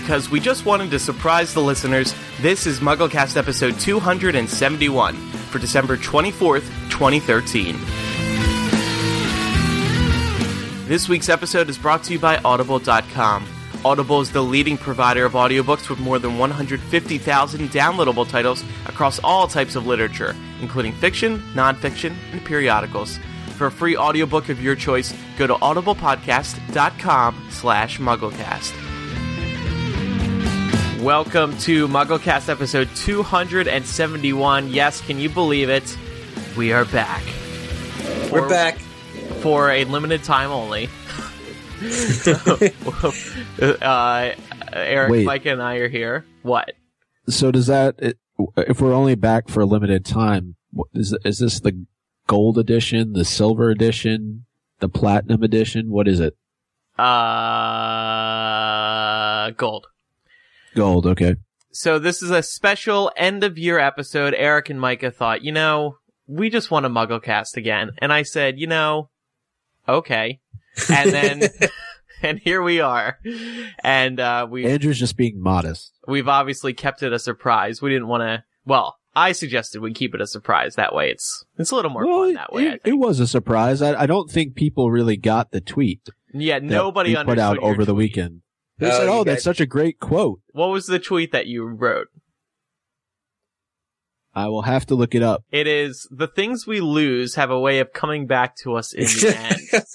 because we just wanted to surprise the listeners. This is MuggleCast episode 271 for December 24th, 2013. This week's episode is brought to you by Audible.com. Audible is the leading provider of audiobooks with more than 150,000 downloadable titles across all types of literature, including fiction, nonfiction, and periodicals. For a free audiobook of your choice, go to audiblepodcast.com slash mugglecast. Welcome to MuggleCast episode 271. Yes, can you believe it? We are back. We're For- back. For a limited time only. uh, Eric, Wait. Mike, and I are here. What? So does that, if we're only back for a limited time, what- is is this the gold edition, the silver edition, the platinum edition? What is it? Uh, gold. Gold. Okay. So this is a special end of year episode. Eric and Micah thought, you know, we just want a MuggleCast again, and I said, you know, okay, and then. And here we are, and uh, we Andrew's just being modest. we've obviously kept it a surprise. We didn't want to. Well, I suggested we keep it a surprise. That way, it's it's a little more well, fun that way. I it, think. it was a surprise. I, I don't think people really got the tweet yeah, nobody understood put out over the weekend. They Oh, said, you "Oh, guys- that's such a great quote." What was the tweet that you wrote? I will have to look it up. It is the things we lose have a way of coming back to us in the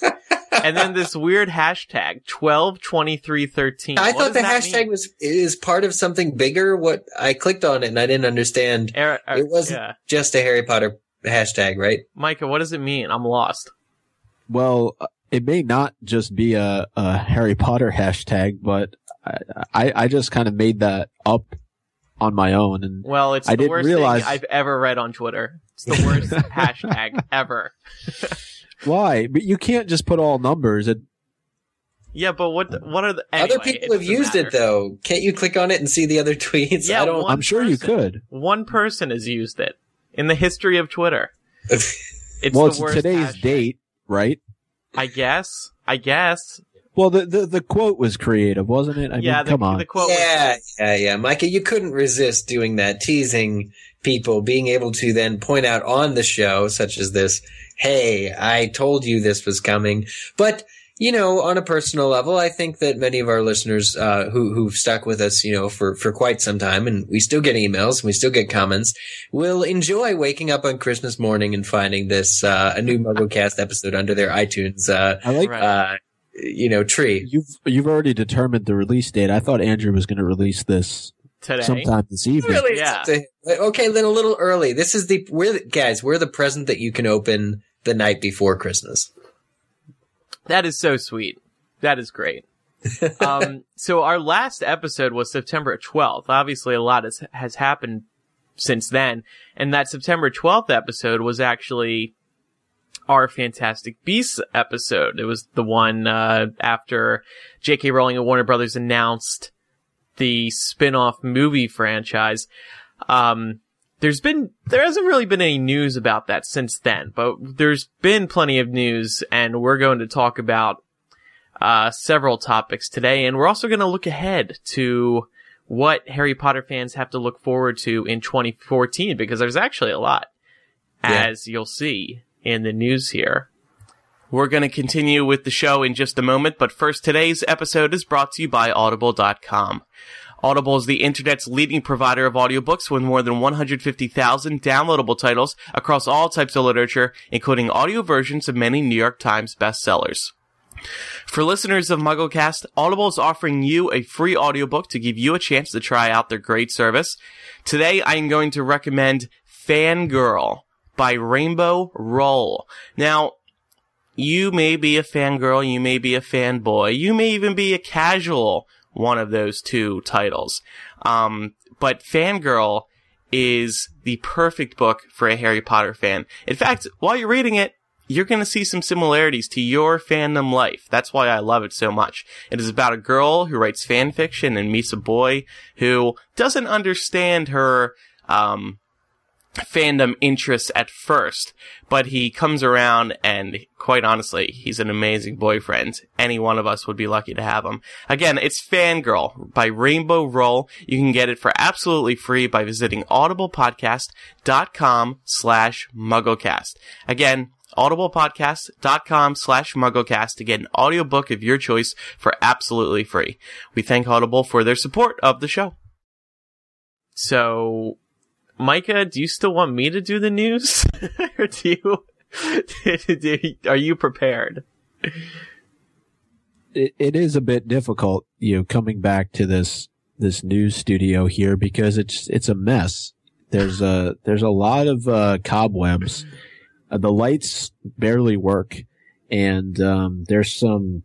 end. and then this weird hashtag twelve twenty three thirteen. I thought the hashtag was is part of something bigger. What I clicked on it and I didn't understand. Eric, uh, It wasn't Yeah. just a Harry Potter hashtag, right? Micah, what does it mean? I'm lost. Well, uh, it may not just be a, a Harry Potter hashtag, but I, I, I just kind of made that up on my own. And Well, it's I the worst realize- thing I've ever read on Twitter. It's the worst hashtag ever. why? But you can't just put all numbers. It, Yeah, but what what are the Other people have used matter. it though. Can't you click on it and see the other tweets? Yeah, I don't. I'm sure you could. One person has used it in the history of Twitter. It's well, the it's worst today's hashtag. date, right? I guess. I guess. Well, the, the the quote was creative, wasn't it? I yeah, mean, the, come on. the quote was yeah, yeah, yeah, Micah, you couldn't resist doing that, teasing people, being able to then point out on the show, such as this, "Hey, I told you this was coming." But you know, on a personal level, I think that many of our listeners uh, who who've stuck with us, you know, for for quite some time, and we still get emails, and we still get comments, will enjoy waking up on Christmas morning and finding this uh, a new MuggleCast episode under their iTunes, uh, I like uh, you know, tree. you've you've already determined the release date. I thought Andrew was going to release this today. sometime this evening. Really? Yeah. Okay, then a little early. This is the we're the, guys. We're the present that you can open the night before Christmas. That is so sweet. That is great. um, so our last episode was September 12th. Obviously, a lot has, has happened since then. And that September 12th episode was actually our Fantastic Beasts episode. It was the one, uh, after J.K. Rowling and Warner Brothers announced the spin-off movie franchise. Um, there's been there hasn't really been any news about that since then, but there's been plenty of news, and we're going to talk about uh, several topics today, and we're also going to look ahead to what Harry Potter fans have to look forward to in 2014 because there's actually a lot, Yeah. as you'll see in the news here. We're going to continue with the show in just a moment, but first, today's episode is brought to you by Audible.com. Audible is the internet's leading provider of audiobooks with more than 150,000 downloadable titles across all types of literature, including audio versions of many New York Times bestsellers. For listeners of MuggleCast, Audible is offering you a free audiobook to give you a chance to try out their great service. Today, I am going to recommend Fangirl by Rainbow Rowell. Now, you may be a fangirl, you may be a fanboy, you may even be a casual one of those two titles. Um, but Fangirl is the perfect book for a Harry Potter fan. In fact, while you're reading it, you're going to see some similarities to your fandom life. That's why I love it so much. It is about a girl who writes fan fiction and meets a boy who doesn't understand her, um, fandom interest at first, but he comes around and quite honestly, he's an amazing boyfriend. Any one of us would be lucky to have him. Again, it's Fangirl by Rainbow Rowell. You can get it for absolutely free by visiting audiblepodcast.com slash mugglecast. Again, audiblepodcast.com slash mugglecast to get an audiobook of your choice for absolutely free. We thank Audible for their support of the show. So, Micah, do you still want me to do the news? or do you, are you prepared? It, it is a bit difficult, you know, coming back to this, this news studio here because it's, it's a mess. There's a, there's a lot of, uh, cobwebs. Uh, the lights barely work and, um, there's some,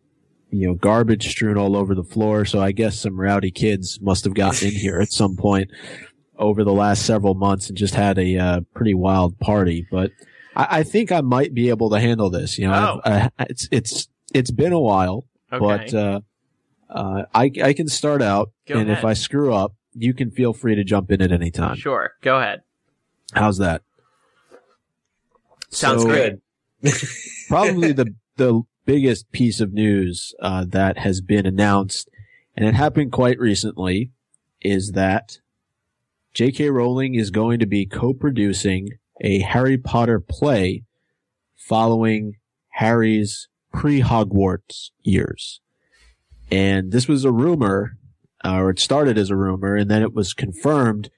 you know, garbage strewn all over the floor. So I guess some rowdy kids must have gotten in here at some point over the last several months and just had a uh, pretty wild party. But I, I, think I might be able to handle this. You know, oh. it's it's it's been a while, okay. but uh, uh, I I can start out, go and ahead. if I screw up, you can feel free to jump in at any time. Sure, go ahead. How's that? Sounds so, good. probably the the biggest piece of news uh, that has been announced, and it happened quite recently, is that J.K. Rowling is going to be co-producing a Harry Potter play following Harry's pre-Hogwarts years. And this was a rumor, or it started as a rumor, and then it was confirmed.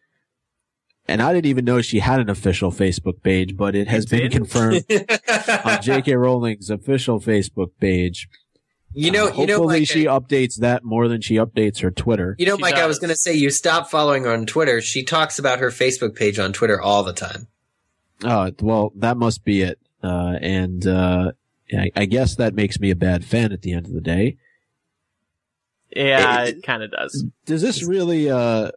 And I didn't even know she had an official Facebook page, but it has been confirmed on J.K. Rowling's official Facebook page you know, uh, you know, hopefully she updates that more than she updates her Twitter. You know, She Mike, I was going to say you stop following her on Twitter. She talks about her Facebook page on Twitter all the time. Oh, well, that must be it. Uh, and, uh, I, I guess that makes me a bad fan at the end of the day. Yeah, It- it kind of does. Does this really, uh,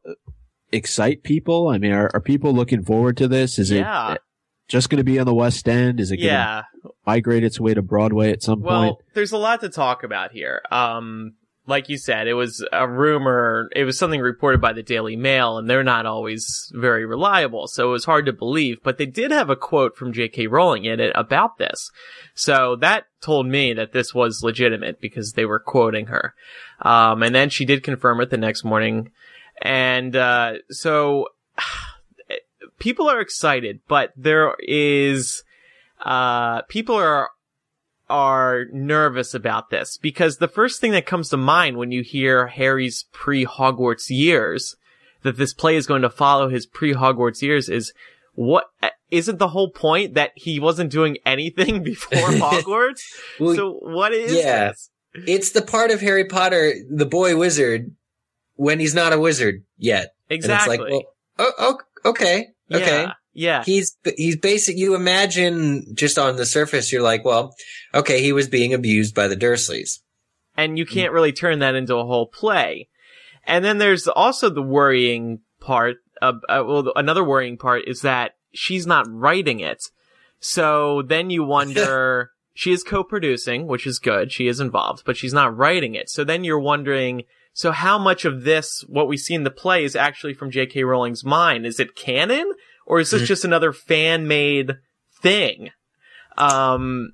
excite people? I mean, are, are people looking forward to this? Is Yeah. it just going to be on the West End? Is it going to Yeah. migrate its way to Broadway at some Well, point? Well, there's a lot to talk about here. Um, like you said, it was a rumor. It was something reported by the Daily Mail, and they're not always very reliable, so it was hard to believe. But they did have a quote from J.K. Rowling in it about this, so that told me that this was legitimate because they were quoting her. Um, and then she did confirm it the next morning, and uh, so people are excited, but there is uh, people are are nervous about this because the first thing that comes to mind when you hear Harry's pre-Hogwarts years, that this play is going to follow his pre-Hogwarts years is what isn't the whole point that he wasn't doing anything before Hogwarts? Well, so what is yeah. this? It's the part of Harry Potter, the boy wizard, when he's not a wizard yet. Exactly. And it's like, well, oh, oh, okay, okay. Yeah. Yeah. He's he's basic. You imagine just on the surface, you're like, well, okay, he was being abused by the Dursleys. and you can't really turn that into a whole play. And then there's also the worrying part. Of, uh, well, another worrying part is that she's not writing it. So then you wonder. she is co-producing, which is good. She is involved, but she's not writing it. So then you're wondering. So how much of this, what we see in the play, is actually from J.K. Rowling's mind? Is it canon, or is this Mhm. just another fan-made thing? Um,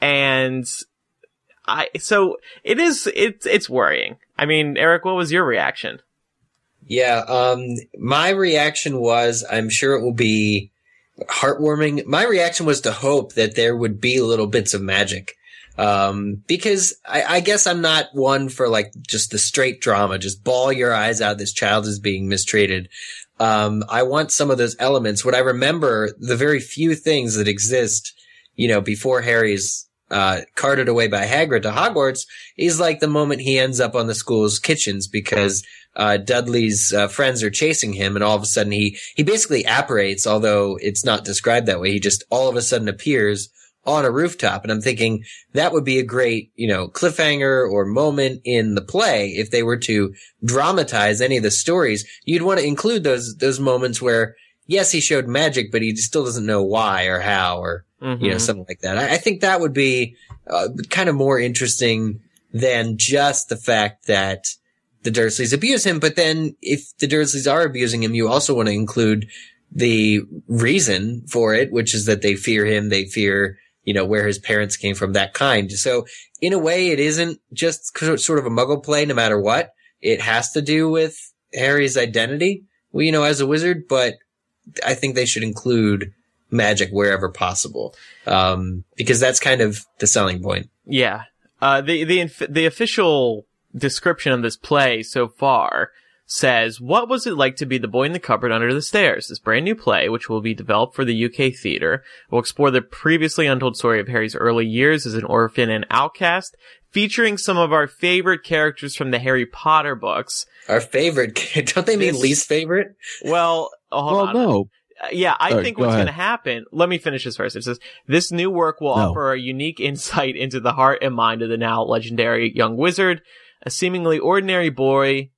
and I so it is it's it's worrying. I mean, Eric, what was your reaction? Yeah. Um, my reaction was, I'm sure it will be heartwarming. My reaction was to hope that there would be little bits of magic. Um, because I, I guess I'm not one for like just the straight drama, just bawl your eyes out. This child is being mistreated. Um, I want some of those elements. What I remember, the very few things that exist, you know, before Harry's, uh, carted away by Hagrid to Hogwarts is like the moment he ends up on the school's kitchens because uh, Dudley's uh, friends are chasing him, and all of a sudden he he basically apparates, although it's not described that way. He just all of a sudden appears on a rooftop, and I'm thinking that would be a great you know cliffhanger or moment in the play if they were to dramatize any of the stories. You'd want to include those those moments where yes, he showed magic, but he still doesn't know why or how or Mhm. you know, something like that. I, I think that would be uh, kind of more interesting than just the fact that the Dursleys abuse him. But then if the Dursleys are abusing him, you also want to include the reason for it, which is that they fear him, they fear, you know, where his parents came from, that kind. So in a way, it isn't just sort of a muggle play no matter what. It has to do with Harry's identity, you know, as a wizard, but I think they should include magic wherever possible. Um, because that's kind of the selling point. Yeah. Uh, the, the, the official description of this play so far says, What was it like to be the boy in the cupboard under the stairs? This brand new play, which will be developed for the UK theatre, will explore the previously untold story of Harry's early years as an orphan and outcast, featuring some of our favorite characters from the Harry Potter books. Our favorite? Don't they mean this, least favorite? Well, hold well, on. no. Uh, yeah, I right, think go what's going to happen. Let me finish this first. It says this new work will No. offer a unique insight into the heart and mind of the now legendary young wizard, a seemingly ordinary boy, but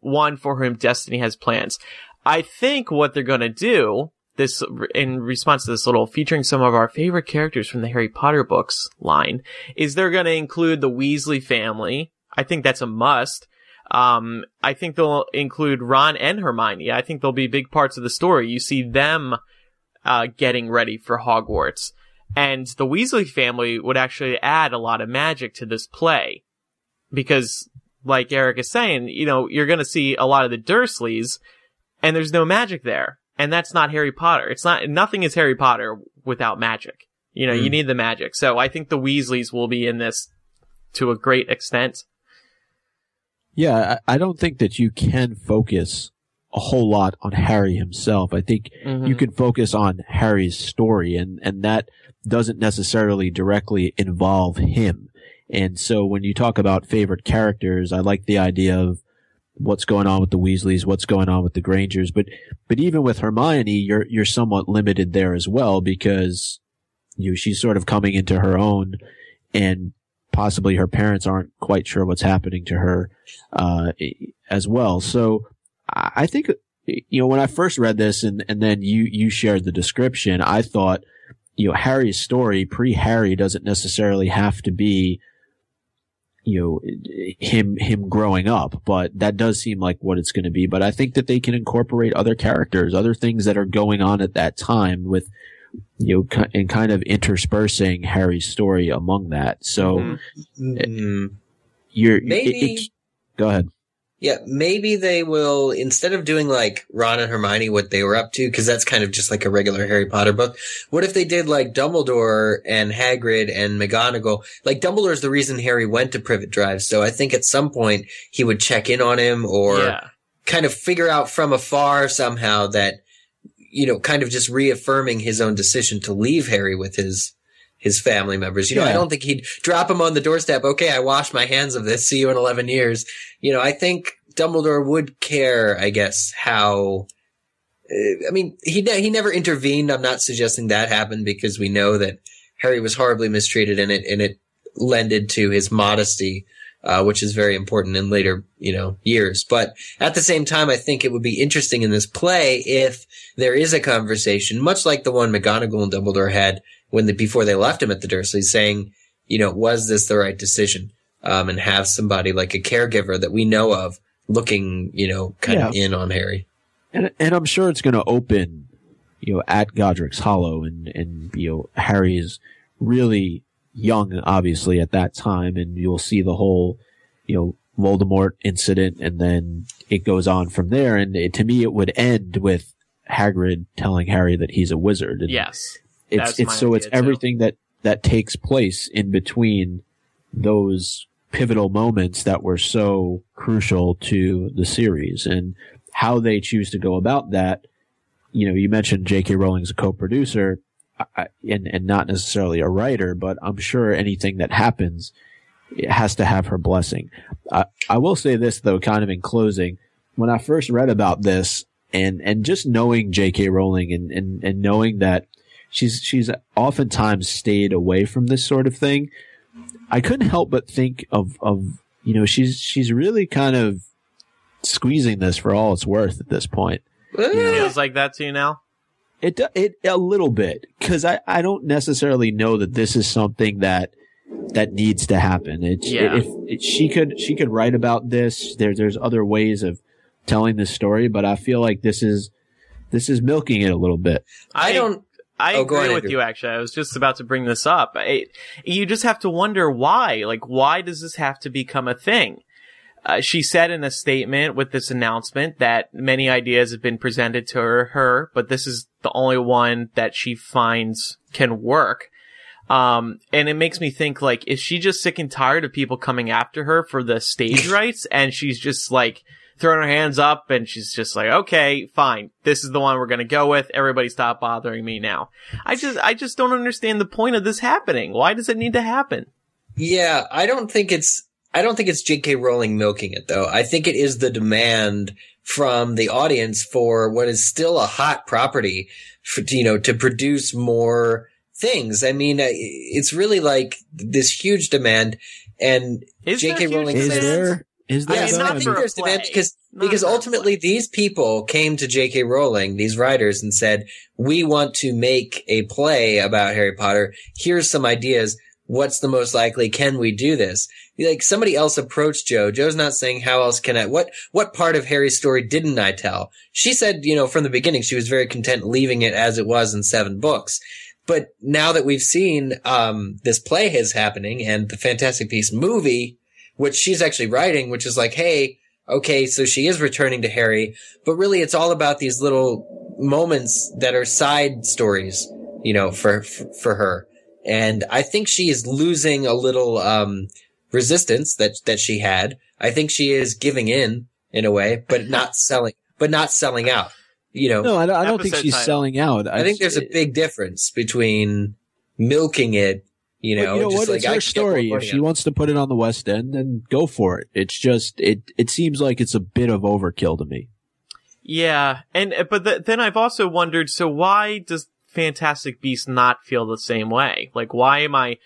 one for whom destiny has plans. I think what they're going to do this in response to this little featuring some of our favorite characters from the Harry Potter books line is they're going to include the Weasley family. I think that's a must. Um, I think they'll include Ron and Hermione. I think they'll be big parts of the story. You see them, uh, getting ready for Hogwarts. And the Weasley family would actually add a lot of magic to this play. Because, like Eric is saying, you know, you're gonna see a lot of the Dursleys, and there's no magic there. And that's not Harry Potter. It's not, nothing is Harry Potter without magic. You know, you Mm. need the magic. So I think the Weasleys will be in this to a great extent. Yeah, I I don't think that you can focus a whole lot on Harry himself. I think Mm-hmm. you can focus on Harry's story and, and that doesn't necessarily directly involve him. And so when you talk about favorite characters, I like the idea of what's going on with the Weasleys, what's going on with the Grangers, but, but even with Hermione, you're, you're somewhat limited there as well because you, she's sort of coming into her own and possibly her parents aren't quite sure what's happening to her, uh, as well. So I think, you know, when I first read this and, and then you, you shared the description, I thought, you know, Harry's story pre-Harry doesn't necessarily have to be, you know, him, him growing up, but that does seem like what it's going to be. But I think that they can incorporate other characters, other things that are going on at that time with, you know, and kind of interspersing Harry's story among that. So Mhm. Mm, you're, it- maybe. it- go ahead. Yeah, maybe they will instead of doing like Ron and Hermione what they were up to because that's kind of just like a regular Harry Potter book. What if they did like Dumbledore and Hagrid and McGonagall? Like Dumbledore's the reason Harry went to Privet Drive, so I think at some point he would check in on him or yeah. kind of figure out from afar somehow that you know, kind of just reaffirming his own decision to leave Harry with his his family members. You know, I don't think he'd drop him on the doorstep. Okay, I wash my hands of this. See you in eleven years. You know, I think Dumbledore would care. I guess how. uh, I mean, he ne- he never intervened. I'm not suggesting that happened because we know that Harry was horribly mistreated and it and it lended to his modesty, uh, which is very important in later you know years. But at the same time, I think it would be interesting in this play if there is a conversation, much like the one McGonagall and Dumbledore had when the, before they left him at the Dursleys, saying, you know, was this the right decision? Um, and have somebody like a caregiver that we know of looking, you know, kind of in on Harry. And and I'm sure it's going to open, you know, at Godric's Hollow, and and you know Harry is really young, obviously at that time, and you'll see the whole, you know, Voldemort incident, and then it goes on from there. And it, to me, it would end with Hagrid telling Harry that he's a wizard. And Yes. It's it's so it's idea, too. everything that that takes place in between those pivotal moments that were so crucial to the series and how they choose to go about that. You know, you mentioned J.K. Rowling's a co-producer I- and and not necessarily a writer, but I'm sure anything that happens it has to have her blessing. I, I will say this though, kind of in closing, when I first read about this and and just knowing J.K. Rowling and and and knowing that she's she's oftentimes stayed away from this sort of thing. I couldn't help but think of of you know she's she's really kind of squeezing this for all it's worth at this point. It Feels like that to you now? It do- it a little bit because I I don't necessarily know that this is something that that needs to happen. It's Yeah. if it, she could she could write about this. There there's other ways of telling this story, but I feel like this is this is milking it a little bit. I don't. I Oh, agree on, with Andrew. you. Actually, I was just about to bring this up. I, you just have to wonder why. Like, why does this have to become a thing? Uh, she said in a statement with this announcement that many ideas have been presented to her, her, but this is the only one that she finds can work. Um, and it makes me think like, is she just sick and tired of people coming after her for the stage rights? And she's just like throwing her hands up and she's just like, okay, fine. This is the one we're going to go with. Everybody stop bothering me now. I just, I just don't understand the point of this happening. Why does it need to happen? Yeah, I don't think it's. I don't think it's J.K. Rowling milking it though. I think it is the demand from the audience for what is still a hot property, for, you know, to produce more things. I mean, uh, it's really like this huge demand, and Is J.K. huge Rowling Is says- demand? there? Is I there? mean, not I though? think there's demand play. because Not because ultimately play. these people came to J.K. Rowling, these writers, and said, "We want to make a play about Harry Potter. Here's some ideas. What's the most likely? Can we do this?" Like somebody else approached Joe. Joe's not saying how else can I? What what part of Harry's story didn't I tell? She said, you know, from the beginning, she was very content leaving it as it was in seven books. But now that we've seen um, this play is happening and the Fantastic Beasts movie, which she's actually writing, which is like, hey, okay, so she is returning to Harry, but really it's all about these little moments that are side stories, you know, for for, for her. And I think she is losing a little um, resistance that that she had. I think she is giving in in a way, but not selling, but not selling out. You know, No, I don't, I don't think she's title. selling out. I think there's a big difference between milking it, you But know, you know just what? like it's her can get more story. If she wants to put it on the West End, then go for it. It's just it. It seems like it's a bit of overkill to me. Yeah, and uh, but th- then I've also wondered. So why does Fantastic Beasts not feel the same way? Like, why am I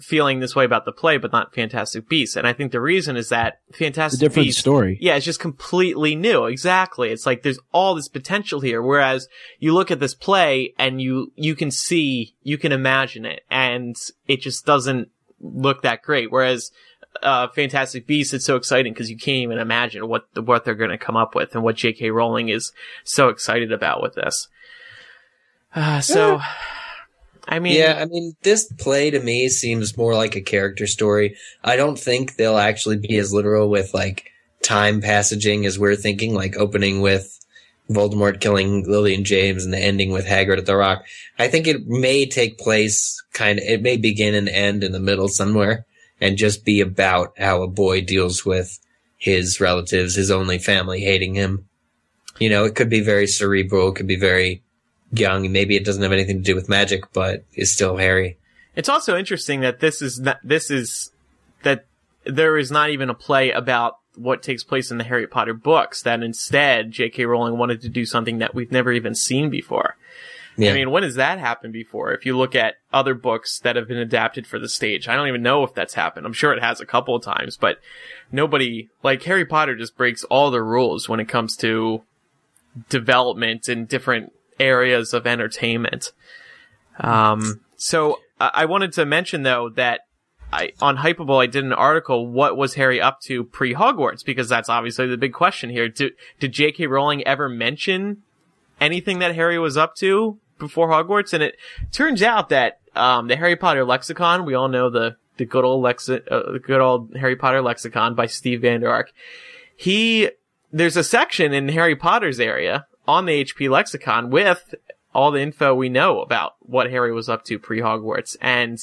feeling this way about the play, but not Fantastic Beasts? And I think the reason is that Fantastic different Beasts. story. Yeah, it's just completely new. Exactly. It's like there's all this potential here. Whereas you look at this play and you, you can see, you can imagine it and it just doesn't look that great. Whereas, uh, Fantastic Beasts, it's so exciting because you can't even imagine what, what they're going to come up with and what J.K. Rowling is so excited about with this. Uh, so, I mean, yeah, I mean, this play to me seems more like a character story. I don't think they'll actually be as literal with like time passaging as we're thinking, like opening with Voldemort killing Lily and James and the ending with Hagrid at the Rock. I think it may take place kind of, it may begin and end in the middle somewhere and just be about how a boy deals with his relatives, his only family hating him. You know, it could be very cerebral, it could be very young. Maybe it doesn't have anything to do with magic, but is still Harry. It's also interesting that this is not, this is that there is not even a play about what takes place in the Harry Potter books. That instead, J.K. Rowling wanted to do something that we've never even seen before. Yeah. I mean, when has that happened before? If you look at other books that have been adapted for the stage, I don't even know if that's happened. I'm sure it has a couple of times, but nobody like Harry Potter just breaks all the rules when it comes to development and different areas of entertainment. Um, so I I wanted to mention though that I, on Hypable, I did an article, what was Harry up to pre Hogwarts? Because that's obviously the big question here. Did, did J.K. Rowling ever mention anything that Harry was up to before Hogwarts? And it turns out that, um, the Harry Potter lexicon, we all know the, the good old lexi- uh, the good old Harry Potter lexicon by Steve Vander Ark. He, there's a section in Harry Potter's area on the HP lexicon with all the info we know about what Harry was up to pre Hogwarts. And,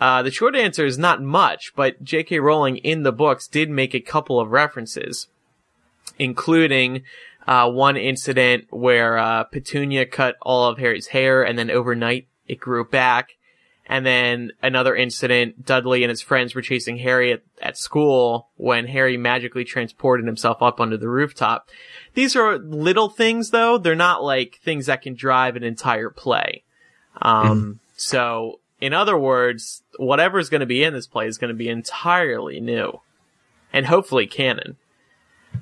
uh, the short answer is not much, but J.K. Rowling in the books did make a couple of references, including uh, one incident where uh, Petunia cut all of Harry's hair and then overnight it grew back. And then another incident, Dudley and his friends were chasing Harry at, at school when Harry magically transported himself up onto the rooftop. These are little things though. They're not like things that can drive an entire play. Um, so in other words, whatever's going to be in this play is going to be entirely new and hopefully canon.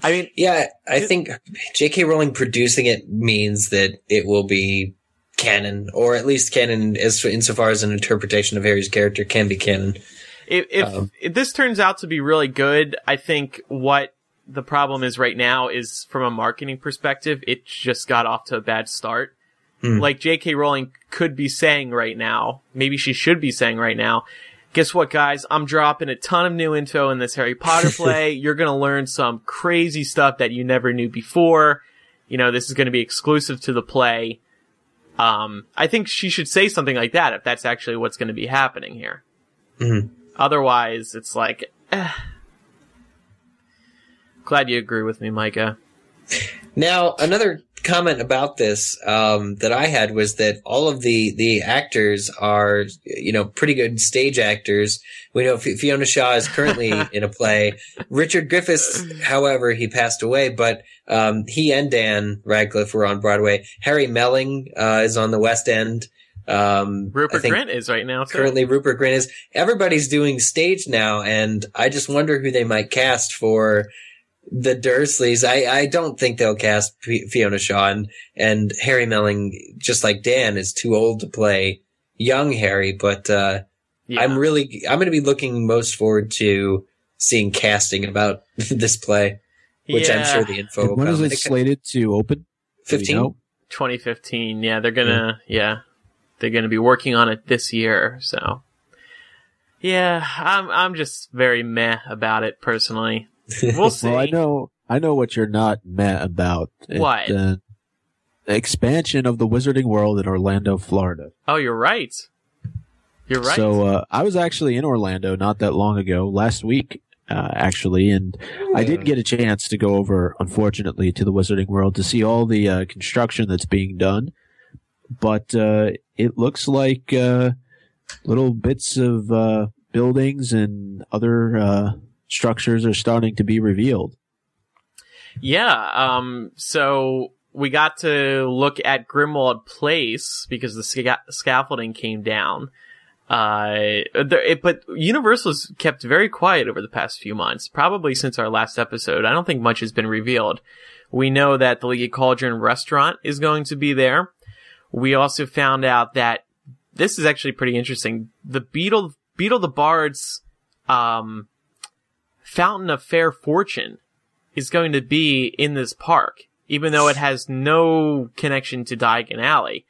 I mean, Yeah, I think J.K. Rowling producing it means that it will be canon, or at least canon as insofar as an interpretation of Harry's character can be canon. if, if, Um, if this turns out to be really good, I think what the problem is right now is from a marketing perspective, it just got off to a bad start. Hmm. Like J.K. Rowling could be saying right now, maybe she should be saying right now, guess what, guys? I'm dropping a ton of new info in this Harry Potter play. You're going to learn some crazy stuff that you never knew before. You know, this is going to be exclusive to the play. Um, I think she should say something like that if that's actually what's going to be happening here. Mhm. Otherwise, it's like, eh. glad you agree with me, Micah. Now, another comment about this um, that I had was that all of the the actors are, you know, pretty good stage actors. We know F- Fiona Shaw is currently in a play. Richard Griffiths, however, he passed away, but um, he and Dan Radcliffe were on Broadway. Harry Melling uh, is on the West End. Um, Rupert Grint is right now. Too. currently Rupert Grint is. Everybody's doing stage now, and I just wonder who they might cast for the Dursleys. I, I don't think they'll cast F- Fiona Shaw and, and Harry Melling, just like Dan, is too old to play young Harry. But uh, Yeah. I'm really I'm going to be looking most forward to seeing casting about this play, which I'm sure the info And will when is come. it slated to open? Do we Fifteen. know? 2015. Yeah, they're gonna. Yeah, they're gonna be working on it this year. So, yeah, I'm I'm just very meh about it personally. We'll see. Well, I know, I know what you're not mad about. It, What? uh, the expansion of the Wizarding World in Orlando, Florida. Oh, you're right. You're right. So uh, I was actually in Orlando not that long ago, last week uh, actually, and I did get a chance to go over, unfortunately, to the Wizarding World to see all the uh, construction that's being done. But uh, it looks like uh, little bits of uh, buildings and other uh, structures are starting to be revealed. Yeah. Um. So we got to look at Grimmauld Place because the sca- scaffolding came down. Uh, it, but Universal's kept very quiet over the past few months, probably since our last episode. I don't think much has been revealed. We know that the Leaky Cauldron restaurant is going to be there. We also found out that this is actually pretty interesting. The Beetle, Beetle the Bard's, um, Fountain of Fair Fortune is going to be in this park, even though it has no connection to Diagon Alley.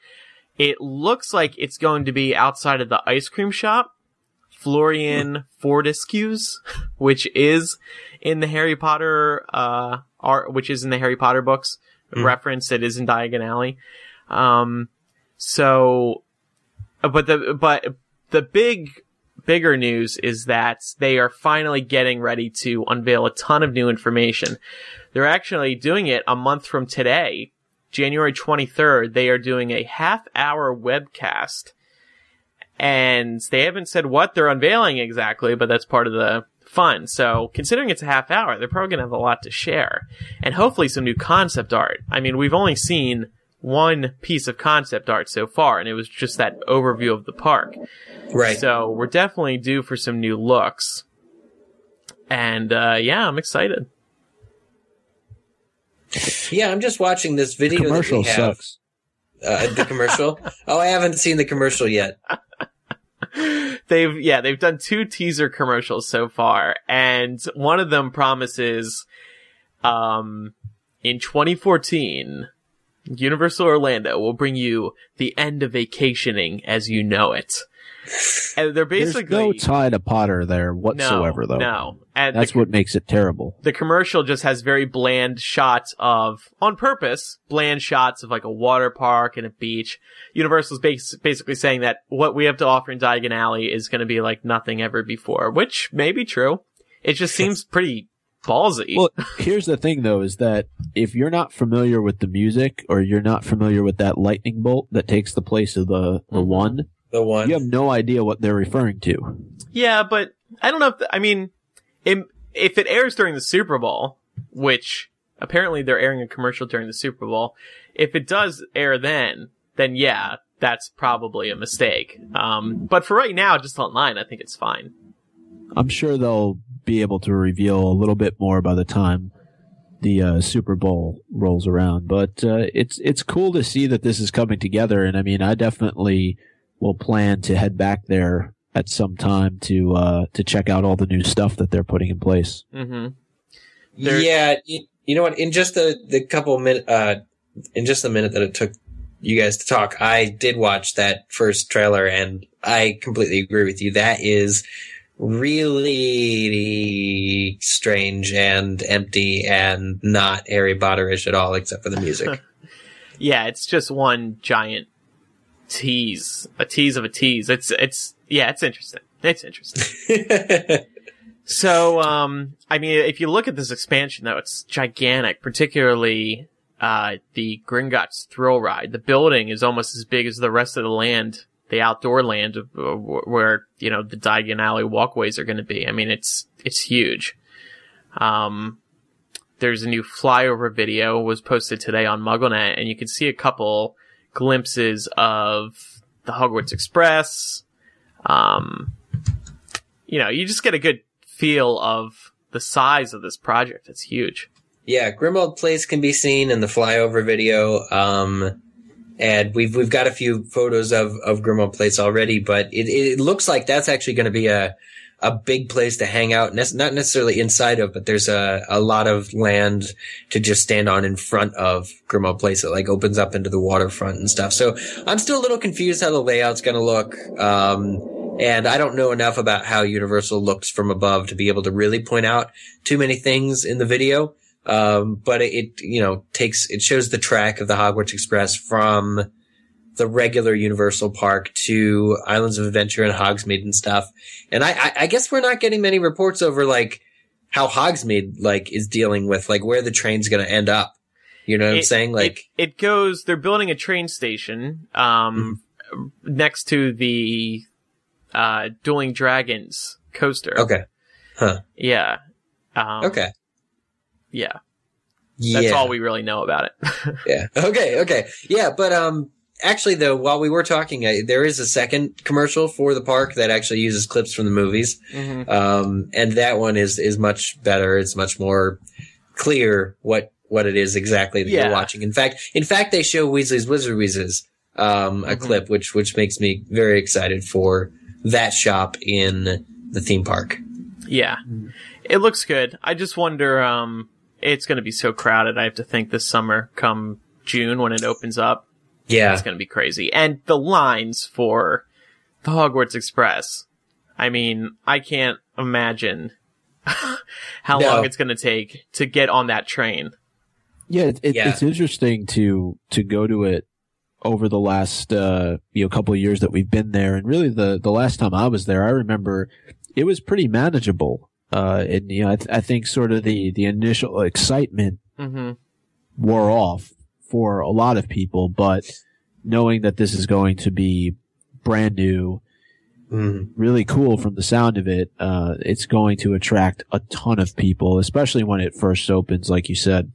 It looks like it's going to be outside of the ice cream shop, Florian Fortescue's, which is in the Harry Potter, uh, art, which is in the Harry Potter books Mm. reference. It is in Diagon Alley. Um, so, uh, but the, but the big, bigger news is that they are finally getting ready to unveil a ton of new information. They're actually doing it a month from today, January 23rd. They are doing a half hour webcast and they haven't said what they're unveiling exactly, but that's part of the fun. So considering it's a half hour, they're probably going to have a lot to share and hopefully some new concept art. I mean, we've only seen one piece of concept art so far and it was just that overview of the park. Right. So we're definitely due for some new looks. And uh, yeah, I'm excited. yeah, I'm just watching this video Commercial that we have. sucks. Uh, the commercial. oh, I haven't seen the commercial yet. they've yeah they've done two teaser commercials so far and one of them promises um in 2014 universal orlando will bring you the end of vacationing as you know it and they're basically There's no tie to Potter there whatsoever, no, though. no and That's the, what makes it terrible. the commercial just has very bland shots of, on purpose, bland shots of like a water park and a beach. Universal's bas- basically saying that what we have to offer in Diagon Alley is going to be like nothing ever before, which may be true. It just seems pretty ballsy. Well, here's the thing though, is that if you're not familiar with the music or you're not familiar with that lightning bolt that takes the place of the, the Mhm. one, The one. you have no idea what they're referring to. yeah, but I don't know if, I mean, im if it airs during the Super Bowl, which apparently they're airing a commercial during the Super Bowl, if it does air then, then yeah, that's probably a mistake. Um, but for right now, just online, I think it's fine. I'm sure they'll be able to reveal a little bit more by the time the uh, Super Bowl rolls around. But uh, it's it's cool to see that this is coming together, and I mean, I definitely will plan to head back there at some time to uh, to check out all the new stuff that they're putting in place. hmm There- yeah, you, you know what? In just the the couple minute, uh, in just the minute that it took you guys to talk, I did watch that first trailer, and I completely agree with you. That is really strange and empty and not Harry Potterish at all, except for the music. Yeah, it's just one giant tease, a tease of a tease. It's it's yeah, it's interesting. It's interesting. So, um, I mean, if you look at this expansion, though, it's gigantic, particularly, uh, the Gringotts thrill ride. The building is almost as big as the rest of the land, the outdoor land where, you know, the Diagon Alley walkways are going to be. I mean, it's, it's huge. Um, there's a new flyover video was posted today on MuggleNet, and you can see a couple glimpses of the Hogwarts Express. Um, you know, you just get a good feel of the size of this project. It's huge. Yeah, Grimmauld Place can be seen in the flyover video. Um, and we've we've got a few photos of of Grimmauld Place already, but it, it looks like that's actually going to be a a big place to hang out. Ne- not necessarily inside of, but there's a a lot of land to just stand on in front of Grimmauld Place. It like opens up into the waterfront and stuff. So I'm still a little confused how the layout's going to look. Um, and I don't know enough about how Universal looks from above to be able to really point out too many things in the video. Um, but it, it, you know, takes, it shows the track of the Hogwarts Express from the regular Universal Park to Islands of Adventure and Hogsmeade and stuff. And I, I, I guess we're not getting many reports over like how Hogsmeade like is dealing with like where the train's going to end up. You know what I'm saying? Like, it, it goes. They're building a train station um, next to the uh, Dueling Dragons coaster. okay. Huh. Yeah. Um, Okay. Yeah. Yeah. That's all we really know about it. Yeah. Okay. Okay. Yeah. But, um, actually though, while we were talking, uh, there is a second commercial for the park that actually uses clips from the movies. Mhm. Um, and that one is, is much better. It's much more clear what, what it is exactly that Yeah. you're watching. In fact, in fact, they show Weasley's Wizard Wheezes, um, a Mhm. clip, which, which makes me very excited for that shop in the theme park. Yeah. It looks good. I just wonder, um, it's going to be so crowded. I have to think this summer, come June when it opens up, Yeah. it's going to be crazy. And the lines for the Hogwarts Express. I mean, I can't imagine how No. long it's going to take to get on that train. Yeah, it, it, Yeah. it's interesting to to go to it over the last uh, you know couple of years that we've been there, and really the the last time I was there, I remember it was pretty manageable. Uh, and you know, I, th- I think sort of the the initial excitement hmm wore off for a lot of people, but knowing that this is going to be brand new, Mhm. really cool from the sound of it, uh, it's going to attract a ton of people, especially when it first opens, like you said.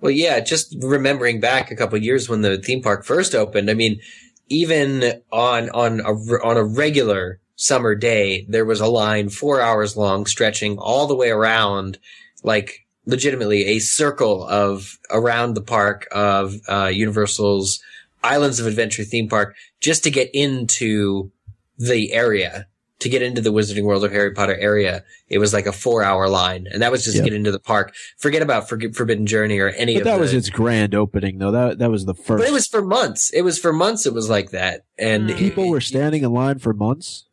Well, yeah, just remembering back a couple of years when the theme park first opened. I mean, even on on a on a regular summer day, there was a line four hours long, stretching all the way around, like legitimately a circle of around the park of uh, Universal's Islands of Adventure theme park, just to get into the area. To get into the Wizarding World of Harry Potter area, it was like a four-hour line, and that was just Yeah. to get into the park. Forget about For- Forbidden Journey or any But of that the, was its grand opening, though. That that was the first. But it was for months. It was for months. It was like that, and people were standing in line for months.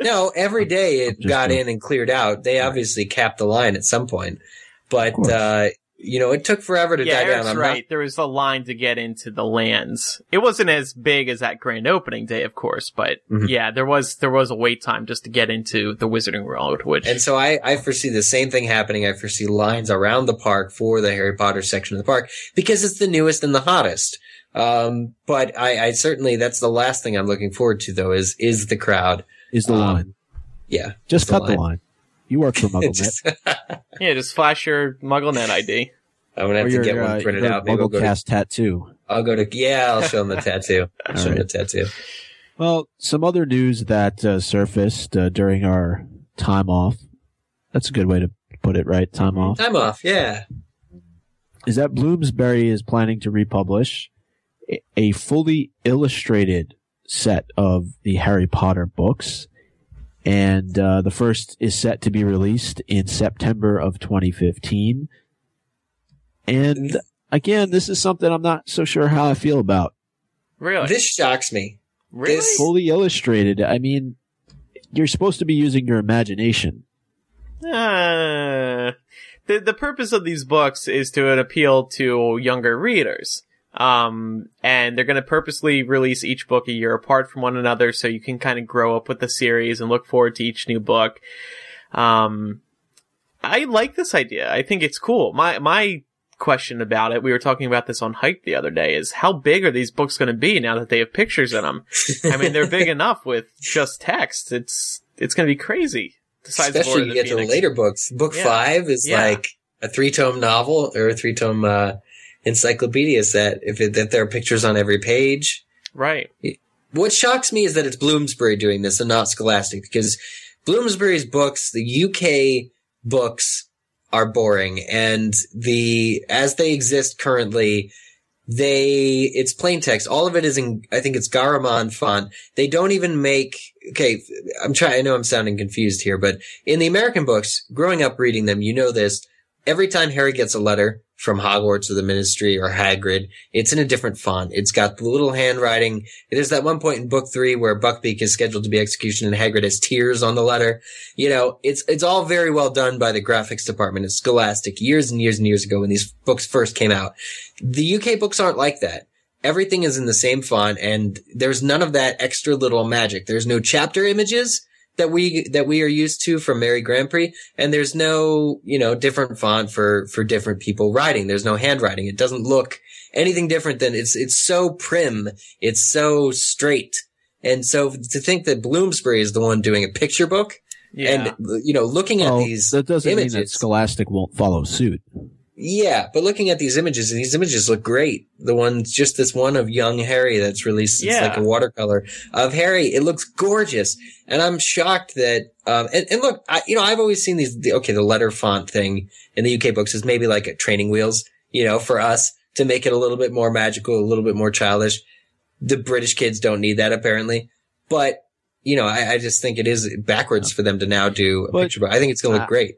No every day it Just got the- in and cleared out. They obviously capped the line at some point, but uh, you know it took forever to yeah, die down. Eric's I'm right. There was a line to get into the lands. It wasn't as big as that grand opening day, of course, but Mhm. yeah, there was there was a wait time just to get into the Wizarding World, which and so I, I foresee the same thing happening. I foresee lines around the park for the Harry Potter section of the park because it's the newest and the hottest. Um, but I, I certainly that's the last thing I'm looking forward to though is is the crowd. Is the Um, line? Yeah, Just the cut line. the line. You work for MuggleNet. Just- yeah, just flash your MuggleNet ID. I'm gonna have or to get uh, one printed out. Maybe I'll go to MuggleCast tattoo. I'll go to yeah. I'll show them the tattoo. I'll All show them the tattoo. Well, some other news that uh, surfaced uh, during our time off. That's a good way to put it, right? Time off. Time off. Yeah. Is that Bloomsbury is planning to republish a- a fully illustrated set of the Harry Potter books. and uh, the first is set to be released in September of 2015. And again, this is something I'm not so sure how I feel about. Really? This shocks me. really? this- Fully illustrated. I mean, you're supposed to be using your imagination. Uh, the the purpose of these books is to appeal to younger readers. Um, and they're going to purposely release each book a year apart from one another, so you can kind of grow up with the series and look forward to each new book. Um, I like this idea. I think it's cool. My my question about it, we were talking about this on Hype the other day, is how big are these books going to be now that they have pictures in them? I mean, they're big enough with just text. It's it's going to be crazy. Besides Especially you the get to the later books. Book Yeah. five is Yeah. like a three tome novel or a three tome uh, encyclopedia that If it, that there are pictures on every page. Right. What shocks me is that it's Bloomsbury doing this and not Scholastic because Bloomsbury's books, the UK books are boring and the, as they exist currently, they, it's plain text. All of it is in, I think it's Garamond font. They don't even make, okay, I'm trying, I know I'm sounding confused here, but in the American books, growing up reading them, you know this, every time Harry gets a letter from Hogwarts or the Ministry or Hagrid, it's in a different font. It's got the little handwriting. There's that one point in book three where Buckbeak is scheduled to be execution and Hagrid has tears on the letter. You know, it's, it's all very well done by the graphics department of Scholastic years and years and years ago when these books first came out. The UK books aren't like that. Everything is in the same font and there's none of that extra little magic. There's no chapter images that we, that we are used to from Mary GrandPré. And there's no, you know, different font for, for different people writing. There's no handwriting. It doesn't look anything different than it's, it's so prim. It's so straight. And so to think that Bloomsbury is the one doing a picture book Yeah. and, you know, looking at Well, these that doesn't mean that. Scholastic won't follow suit. Yeah, but looking at these images, and these images look great. The one's just this one of young Harry that's released. It's Yeah. like a watercolor of Harry. It looks gorgeous. And I'm shocked that, um, and, and look, I, you know, I've always seen these, the, okay, the letter font thing in the UK books is maybe like a training wheels, you know, for us to make it a little bit more magical, a little bit more childish. The British kids don't need that apparently, but you know, I, I just think it is backwards for them to now do a But, picture book. I think it's going to look uh, great.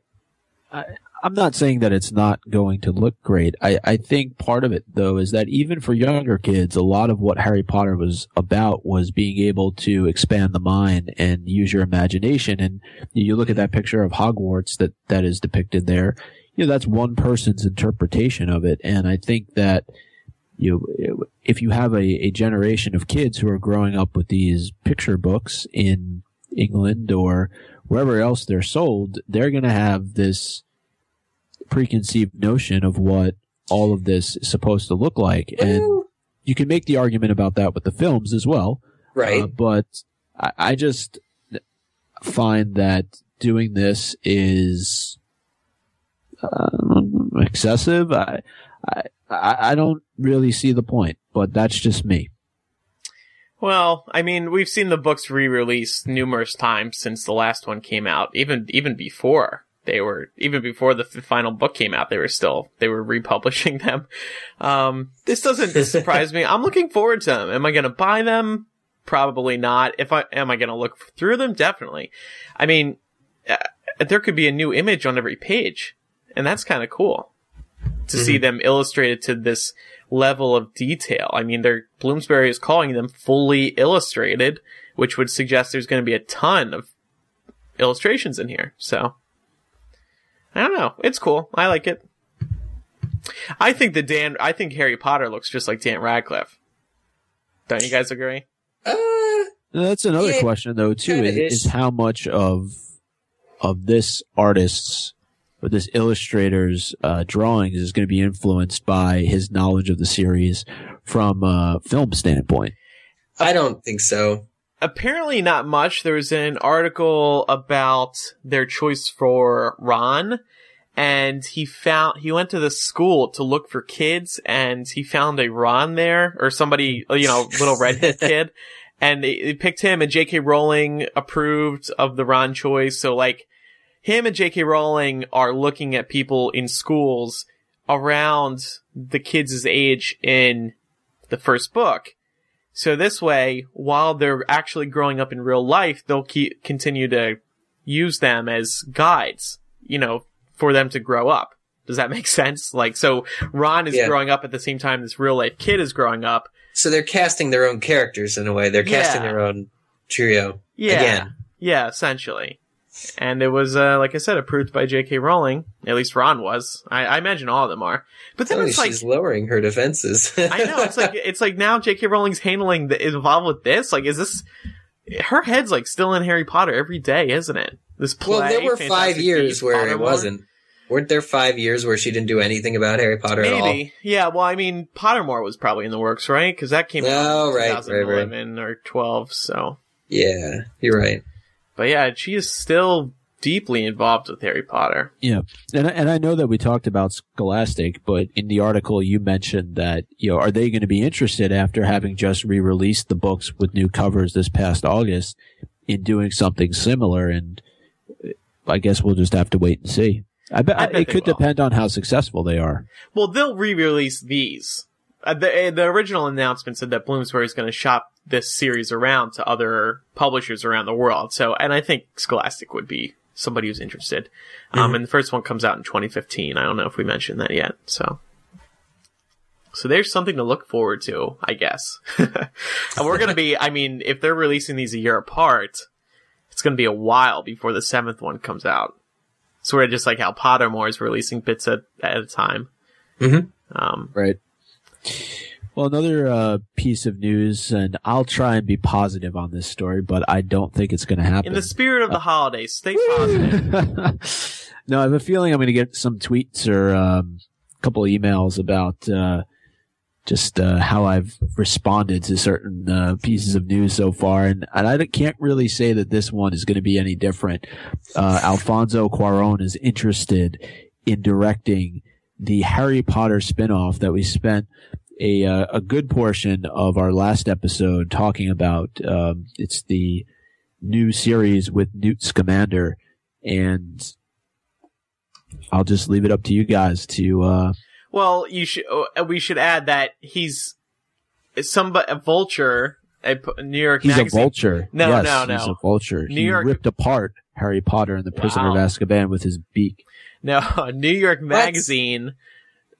I'm not saying that it's not going to look great. I, I think part of it though is that even for younger kids, a lot of what Harry Potter was about was being able to expand the mind and use your imagination. And you look at that picture of Hogwarts that, that is depicted there, you know, that's one person's interpretation of it. And I think that, you know, if you have a, a generation of kids who are growing up with these picture books in England or wherever else they're sold, they're going to have this preconceived notion of what all of this is supposed to look like. And you can make the argument about that with the films as well. right. Uh, but I, I just find that doing this is um, excessive. I, I, I I don't really see the point, but that's just me. Well, I mean, we've seen the books re-released numerous times since the last one came out. Even even before they were, even before the f- final book came out, they were still they were republishing them. Um, this doesn't surprise me. I'm looking forward to them. Am I going to buy them? Probably not. If I am I going to look through them? Definitely. I mean, uh, there could be a new image on every page, and that's kind of cool to see them illustrated to this level of detail. I mean, they're, Bloomsbury is calling them fully illustrated, which would suggest there's going to be a ton of illustrations in here. So, I don't know. It's cool. I like it. I think the Dan, I think Harry Potter looks just like Dan Radcliffe. Don't you guys agree? Uh, That's another Yeah, question though too is, is. is how much of of this artist's or this illustrator's uh, drawings is going to be influenced by his knowledge of the series from a film standpoint. I don't think so. Apparently not much. There was an article about their choice for Ron, and he found he went to the school to look for kids, and he found a Ron there or somebody, you know, little redhead kid, and they, they picked him. And J.K. Rowling approved of the Ron choice, so like him and J.K. Rowling are looking at people in schools around the kids' age in the first book. So this way, while they're actually growing up in real life, they'll keep, continue to use them as guides, you know, for them to grow up. Does that make sense? Like, so Ron is Yeah. growing up at the same time this real life kid is growing up. So they're casting their own characters in a way. They're casting Yeah. their own trio Yeah. again. Yeah, essentially. And it was, uh, like I said, approved by J.K. Rowling. At least Ron was. I, I imagine all of them are. But then Oh, it's like, she's lowering her defenses. I know it's like it's like now J.K. Rowling's handling the, involved with this. Like, is this her head's like still in Harry Potter every day, isn't it? This play. well, there were five years where it wasn't. Weren't there five years where she didn't do anything about Harry Potter at all? Maybe, yeah. Well, I mean, Pottermore was probably in the works, right? Because that came out Oh, in right, right, right. 2011 or 12. So, Yeah, you're right. But yeah, she is still deeply involved with Harry Potter. Yeah, and I- and I know that we talked about Scholastic, but in the article you mentioned that you know are they going to be interested after having just re-released the books with new covers this past August in doing something similar? And uh, I guess we'll just have to wait and see. I bet, I bet it could will. depend on how successful they are. Well, they'll re-release these. Uh, the, uh, the original announcement said that Bloomsbury is going to shop this series around to other publishers around the world. So, and I think Scholastic would be somebody who's interested. Um, and the first one comes out in 2015. I don't know if we mentioned that yet. So, so there's something to look forward to, I guess. and we're going to be, I mean, if they're releasing these a year apart, it's going to be a while before the seventh one comes out. Sort of just like how Pottermore is releasing bits at, at a time. Mhm. Um, Right. Well, another uh, piece of news, and I'll try and be positive on this story, but I don't think it's going to happen. in the spirit of the holidays, stay positive. no, I have a feeling I'm going to get some tweets or um, a couple of emails about uh, just uh, how I've responded to certain uh, pieces of news so far, and, and I can't really say that this one is going to be any different. Uh, Alfonso Cuarón is interested in directing the Harry Potter spinoff that we spent a uh, a good portion of our last episode talking about. Um, it's the new series with Newt Scamander, and I'll just leave it up to you guys to. Uh, Well, you should. uh, We should add that he's some a vulture. A New York he's Magazine. a vulture. No, yes, no, He's a vulture. New he York- ripped apart Harry Potter and the Prisoner Wow. of Azkaban with his beak. No, New York Magazine.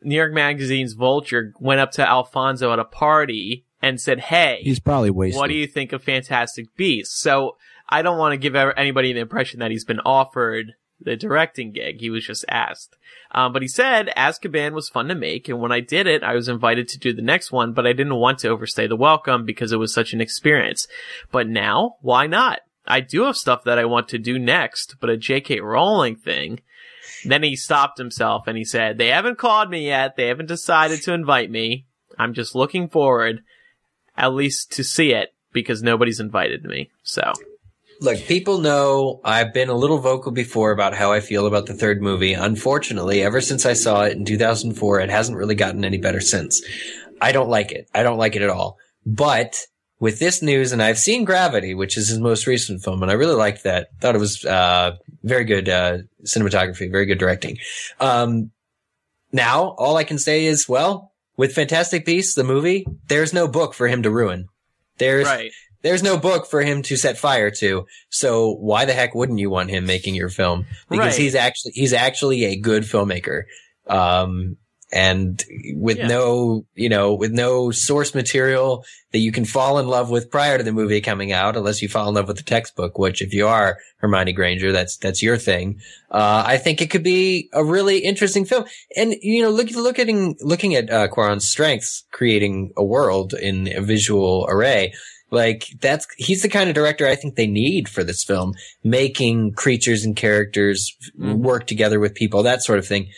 New York Magazine's vulture went up to Alfonso at a party and said, "Hey, He's probably wasted. what do you think of Fantastic Beasts?" So I don't want to give anybody the impression that he's been offered the directing gig. He was just asked. Um, but he said Azkaban was fun to make, and when I did it, I was invited to do the next one, but I didn't want to overstay the welcome because it was such an experience. But now, why not? I do have stuff that I want to do next, but a J.K. Rowling thing. Then he stopped himself and he said, They haven't called me yet. They haven't decided to invite me. I'm just looking forward, at least to see it, because nobody's invited me. So, Look, people know I've been a little vocal before about how I feel about the third movie. Unfortunately, ever since I saw it in 2004, it hasn't really gotten any better since. I don't like it. I don't like it at all. But with this news, and I've seen Gravity, which is his most recent film, and I really liked that. Thought it was uh, very good uh, cinematography, very good directing. Um, now, all I can say is, well, with Fantastic Beasts, the movie, there's no book for him to ruin. There's right. there's no book for him to set fire to. So why the heck wouldn't you want him making your film? Because Right. he's actually he's actually a good filmmaker. Um and with Yeah. no, you know, with no source material that you can fall in love with prior to the movie coming out, unless you fall in love with the textbook, which if you are Hermione Granger, that's, that's your thing. Uh, I think it could be a really interesting film. And, you know, look, look at, looking at, uh, Cuarón's strengths, creating a world in a visual array. Like that's, he's the kind of director I think they need for this film, making creatures and characters Mhm. work together with people, that sort of thing.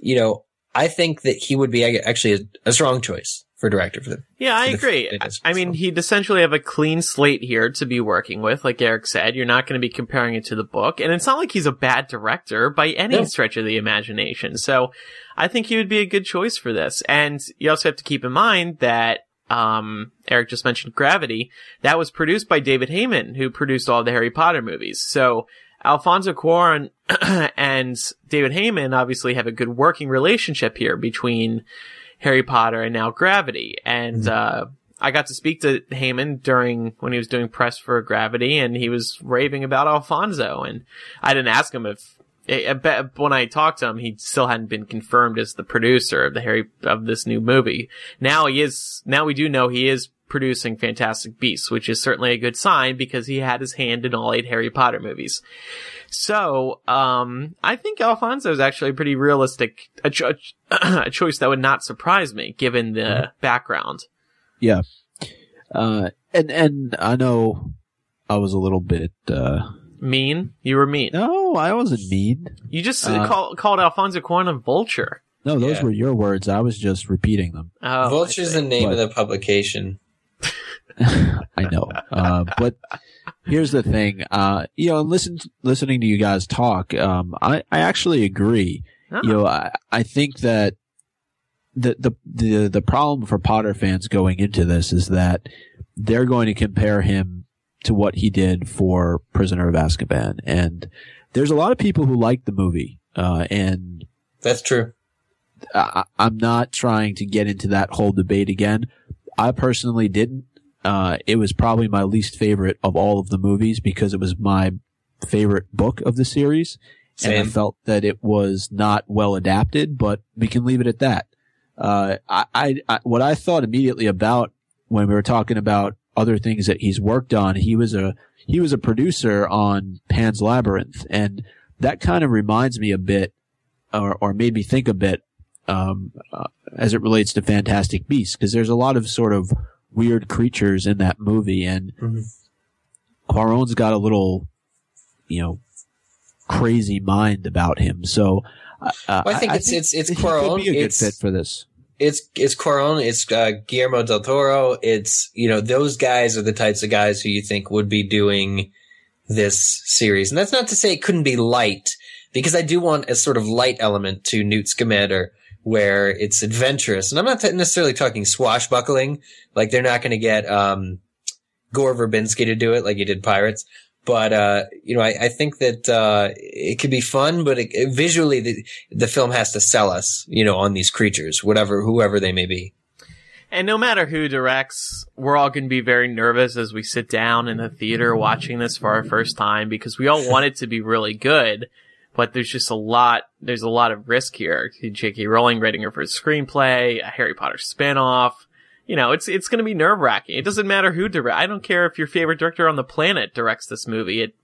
You know, I think that he would be actually a, a strong choice for director for the, Yeah, I agree. is I mean, he'd essentially have a clean slate here to be working with, like Eric said. You're not going to be comparing it to the book, and it's not like he's a bad director by any No. stretch of the imagination. So, I think he would be a good choice for this. And you also have to keep in mind that um, Eric just mentioned Gravity. That was produced by David Heyman, who produced all the Harry Potter movies. So. Alfonso Cuarón and David Heyman obviously have a good working relationship here between Harry Potter and now Gravity. And, uh, I got to speak to Heyman during when he was doing press for Gravity, and he was raving about Alfonso. And I didn't ask him if I bet when I talked to him, he still hadn't been confirmed as the producer of the Harry of this new movie. Now he is. Now we do know he is producing Fantastic Beasts, which is certainly a good sign because he had his hand in all eight Harry Potter movies. So, um, I think Alfonso is actually a pretty realistic a, cho- a choice that would not surprise me given the mm-hmm. background. Yeah. Uh, and, and I know I was a little bit, uh, mean. You were mean. No, I wasn't mean. You just uh, call, called Alfonso Cuarón a vulture. No, those yeah. were your words. I was just repeating them. Oh, Vulture's the name but, of the publication. I know. Uh, but here's the thing. Uh, you know, listen, listening to you guys talk, um, I, I actually agree. Oh. You know, I, I think that the, the, the, the problem for Potter fans going into this is that they're going to compare him to what he did for Prisoner of Azkaban. And there's a lot of people who like the movie. Uh, and that's true. I, I'm not trying to get into that whole debate again. I personally didn't. Uh, it was probably my least favorite of all of the movies because it was my favorite book of the series. Same. And I felt that it was not well adapted, but we can leave it at that. Uh, I, I, I, what I thought immediately about when we were talking about other things that he's worked on, he was a, he was a producer on Pan's Labyrinth and that kind of reminds me a bit or, or made me think a bit, um, uh, as it relates to Fantastic Beasts because there's a lot of sort of weird creatures in that movie, and mm-hmm. Cuarón's got a little, you know, crazy mind about him. So uh, well, I think I, it's think it's it's Cuarón. Be a good fit for this. It's it's Cuarón. It's uh, Guillermo del Toro. It's you know those guys are the types of guys who you think would be doing this series, and that's not to say it couldn't be light because I do want a sort of light element to Newt Scamander where it's adventurous. And I'm not necessarily talking swashbuckling. Like they're not going to get, um, Gore Verbinski to do it like he did Pirates. But, uh, you know, I, I think that, uh, it could be fun, but it, it, visually the, the film has to sell us, you know, on these creatures, whatever, whoever they may be. And no matter who directs, we're all going to be very nervous as we sit down in the theater watching this for our first time because we all want it to be really good but there's just a lot, there's a lot of risk here. J.K. Rowling writing her first screenplay, a Harry Potter spinoff. You know, it's, it's gonna be nerve wracking. It doesn't matter who directs. I don't care if your favorite director on the planet directs this movie. It,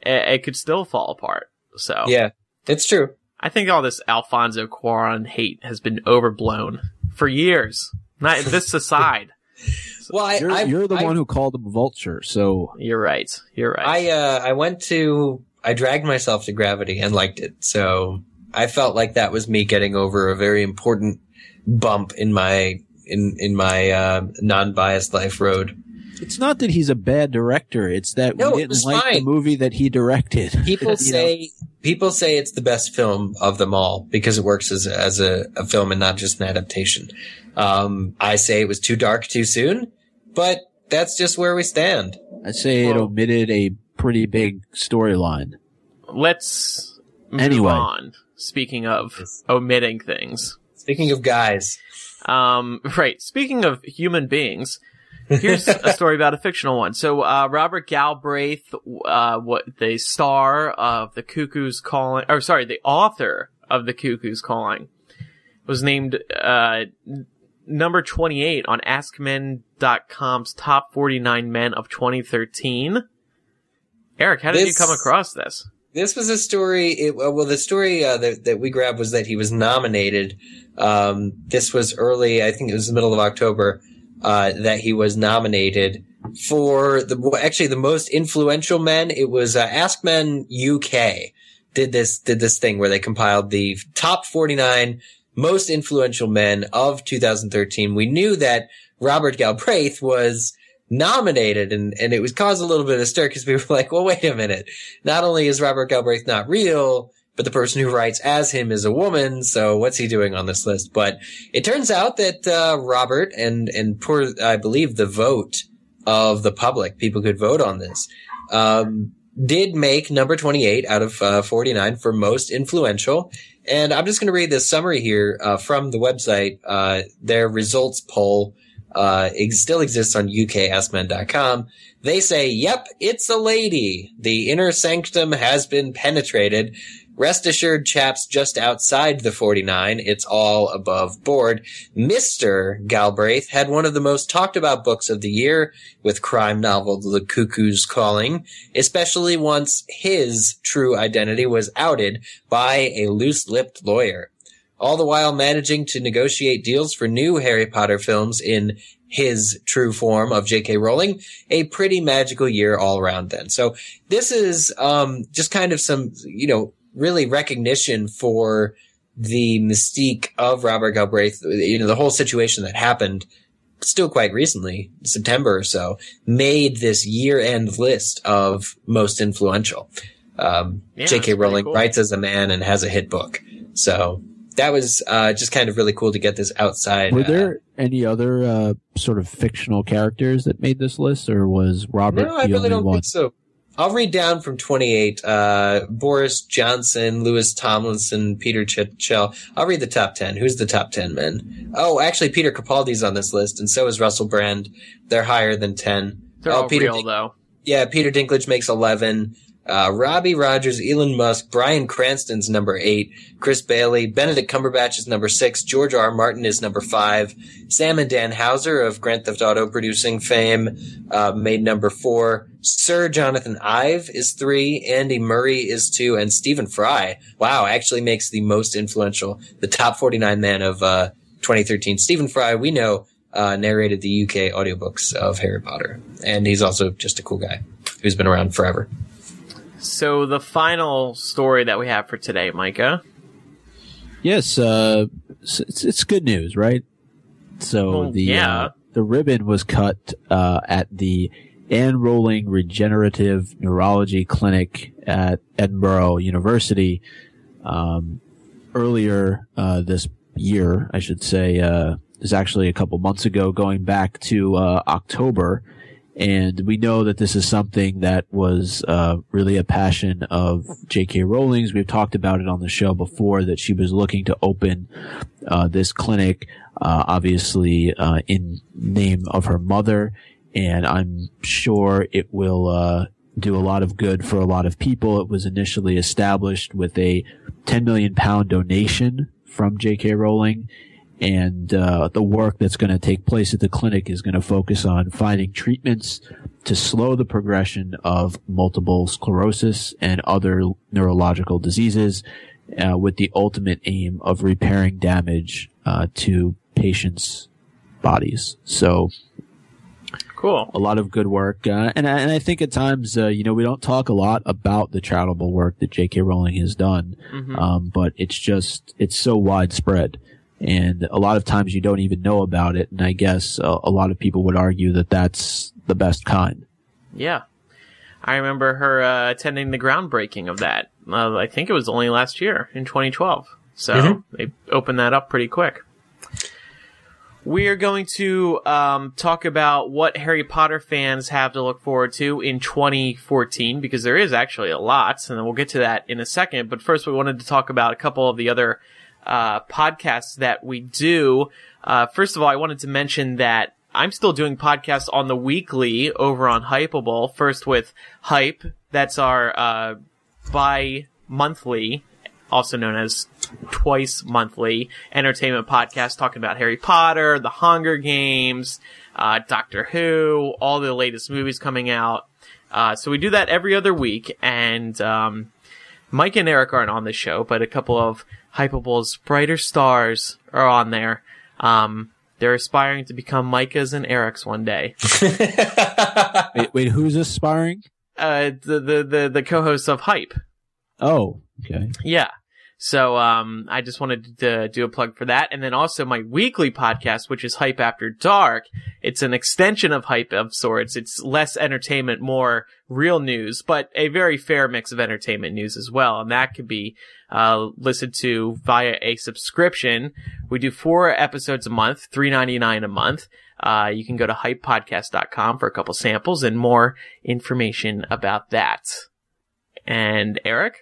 it, it could still fall apart. So. Yeah, it's true. I think all this Alfonso Cuarón hate has been overblown for years. Not this aside. well, I, you're, I, you're the I, one who called him a vulture, so you're right. You're right. I uh, I went to I dragged myself to Gravity and liked it. So I felt like that was me getting over a very important bump in my in in my uh, non-biased life road. It's not that he's a bad director. It's that no, we didn't like fine. the movie that he directed. People say know? people say it's the best film of them all because it works as as a, a film and not just an adaptation. Um, I say it was too dark too soon, but that's just where we stand. I say well, it omitted a pretty big storyline. Let's move anyway. on. Speaking of omitting things. Speaking of guys. Um, right. Speaking of human beings, here's a story about a fictional one. So, uh, Robert Galbraith, uh, what the star of the Cuckoo's Calling, or sorry, the author of the Cuckoo's Calling, was named uh, number 28 on AskMen.com's top 49 men of 2013. Eric, how did this, you come across this? This was a story. It, well, the story uh, that, that we grabbed was that he was nominated. Um, this was early, I think it was the middle of October, uh, that he was nominated for the actually the most influential men. It was uh, Ask Men UK did this did this thing where they compiled the top 49 most influential men of 2013. We knew that Robert Galbraith was nominated and, and it was caused a little bit of stir because we were like, well, wait a minute. Not only is Robert Galbraith not real, but the person who writes as him is a woman. So what's he doing on this list? But it turns out that, uh, Robert and, and poor, I believe the vote of the public, people could vote on this, um, did make number 28 out of uh, 49 for most influential. And I'm just going to read this summary here uh, from the website, uh, their results poll uh, ex- still exists on UKAskmen.com. They say, yep, it's a lady. The inner sanctum has been penetrated. Rest assured, chaps, just outside the 49, it's all above board. Mr. Galbraith had one of the most talked about books of the year with crime novel The Cuckoo's Calling, especially once his true identity was outed by a loose-lipped lawyer. All the while managing to negotiate deals for new Harry Potter films in his true form of J.K. Rowling, a pretty magical year all around then. So this is, um, just kind of some, you know, really recognition for the mystique of Robert Galbraith, you know, the whole situation that happened still quite recently, September or so, made this year end list of most influential. Um, Yeah, J.K. Rowling cool. writes as a man and has a hit book. So that was, uh, just kind of really cool to get this outside. Were uh, there any other uh, sort of fictional characters that made this list, or was Robert No, I the really only don't one? think so. I'll read down from 28. Uh, Boris Johnson, Louis Tomlinson, Peter Chitchell. I'll read the top 10. Who's the top 10 men? Oh, actually, Peter Capaldi's on this list, and so is Russell Brand. They're higher than 10. They're oh, all Peter real Din- though. yeah, Peter Dinklage makes 11. Uh, Robbie Rogers, Elon Musk, Bryan Cranston's number eight, Chris Bailey, Benedict Cumberbatch is number six, George R. Martin is number five, Sam and Dan Houser of Grand Theft Auto producing fame, uh, made number four, Sir Jonathan Ive is three, Andy Murray is two, and Stephen Fry, wow, actually makes the most influential, the top 49 man of, uh, 2013. Stephen Fry, we know, uh, narrated the UK audiobooks of Harry Potter, and he's also just a cool guy who's been around forever. So the final story that we have for today, Micah. Yes, uh, it's, it's- good news, right? So Well, the yeah. uh, the ribbon was cut uh, at the Anne Rowling Regenerative Neurology Clinic at Edinburgh University um, earlier uh, this year, I should say. Uh, is actually a couple months ago, going back to uh, October. And we know that this is something that was uh, really a passion of J.K. Rowling's. We've talked about it on the show before that she was looking to open uh, this clinic, uh, obviously uh, in name of her mother, and I'm sure it will uh, do a lot of good for a lot of people. It was initially established with a 10 million pound donation from J.K. Rowling and uh, the work that's going to take place at the clinic is going to focus on finding treatments to slow the progression of multiple sclerosis and other neurological diseases, uh, with the ultimate aim of repairing damage uh, to patients' bodies. So Cool. a lot of good work, uh, and I, and I think at times, uh, you know, we don't talk a lot about the charitable work that J.K. Rowling has done, Mhm. um, but it's just it's so widespread, and a lot of times you don't even know about it. And I guess uh, a lot of people would argue that that's the best kind. Yeah. I remember her uh, attending the groundbreaking of that. Uh, I think it was only last year in 2012. So Mhm. they opened that up pretty quick. We are going to um, talk about what Harry Potter fans have to look forward to in 2014 because there is actually a lot, and then we'll get to that in a second. But first, we wanted to talk about a couple of the other uh, podcasts that we do. Uh, first of all, I wanted to mention that I'm still doing podcasts on the weekly over on Hypable. First with Hype, that's our uh, bi-monthly, also known as twice monthly entertainment podcast talking about Harry Potter, The Hunger Games, uh, Doctor Who, all the latest movies coming out. Uh, so we do that every other week, and um, Mike and Eric aren't on the show, but a couple of Hypable's brighter stars are on there. Um, they're aspiring to become Micah's and Eric's one day. Wait, wait who's aspiring? Uh, the, the, the, the co-hosts of Hype. Oh, okay. Yeah. So, um, I just wanted to do a plug for that. And then also my weekly podcast, which is Hype After Dark. It's an extension of Hype of sorts. It's less entertainment, more real news, but a very fair mix of entertainment news as well. And that could be, uh, listened to via a subscription. We do four episodes a month, three ninety nine a month. Uh, you can go to hypepodcast.com for a couple samples and more information about that. And Eric?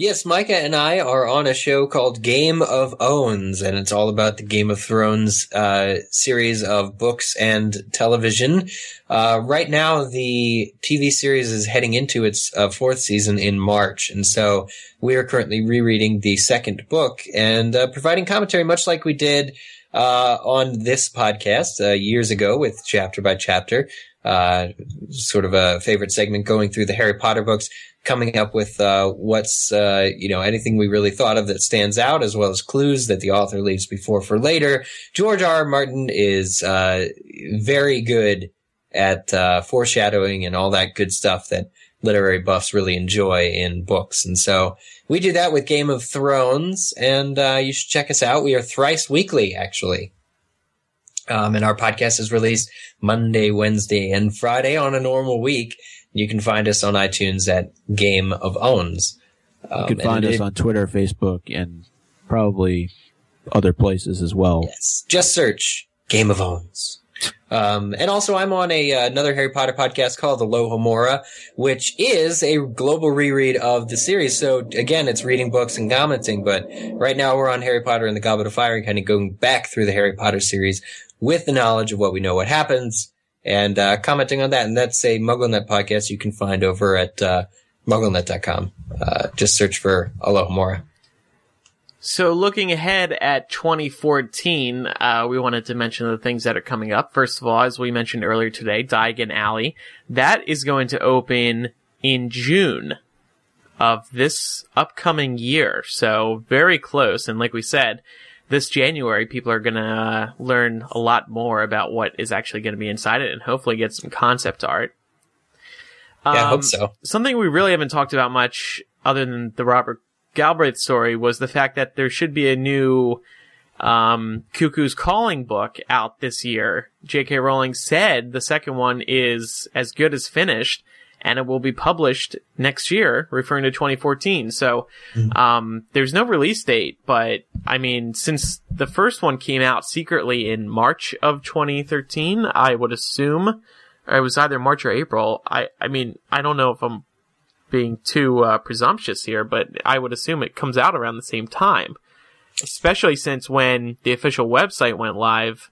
Yes, Micah and I are on a show called Game of Owns, and it's all about the Game of Thrones uh, series of books and television. Uh, right now, the TV series is heading into its uh, fourth season in March, and so we are currently rereading the second book and uh, providing commentary, much like we did uh, on this podcast uh, years ago with chapter by chapter. sort of a favorite segment going through the Harry Potter books coming up with uh, what's uh, you know anything we really thought of that stands out, as well as clues that the author leaves before for later. George R. R. Martin is uh, very good at uh, foreshadowing and all that good stuff that literary buffs really enjoy in books, and so we do that with Game of Thrones, and uh, you should check us out. We are thrice weekly, actually. Um, and our podcast is released Monday, Wednesday, and Friday on a normal week. You can find us on iTunes at Game of Owns. Um, you can find us it, on Twitter, Facebook, and probably other places as well. Yes. Just search Game of Owns. Um, and also, I'm on a uh, another Harry Potter podcast called The Alohomora, which is a global reread of the series. So again, it's reading books and commenting. But right now, we're on Harry Potter and the Goblet of Fire, and kind of going back through the Harry Potter series with the knowledge of what we know what happens and uh, commenting on that. And that's a MuggleNet podcast you can find over at uh, MuggleNet.com. Uh, just search for Alohomora. So, looking ahead at 2014, uh, we wanted to mention the things that are coming up. First of all, as we mentioned earlier today, Diagon Alley. That is going to open in June of this upcoming year. So, very close. And like we said, this January, people are going to uh, learn a lot more about what is actually going to be inside it and hopefully get some concept art. Um, yeah, I hope um, so. Something we really haven't talked about much other than the Robert Galbraith story was the fact that there should be a new um, Cuckoo's Calling book out this year. J.K. Rowling said the second one is as good as finished and it will be published next year, referring to 2014. So, mm-hmm. um, there's no release date, but I mean, since the first one came out secretly in March of 2013, I would assume it was either March or April. I, I mean, I don't know if I'm being too uh, presumptuous here, but I would assume it comes out around the same time, especially since when the official website went live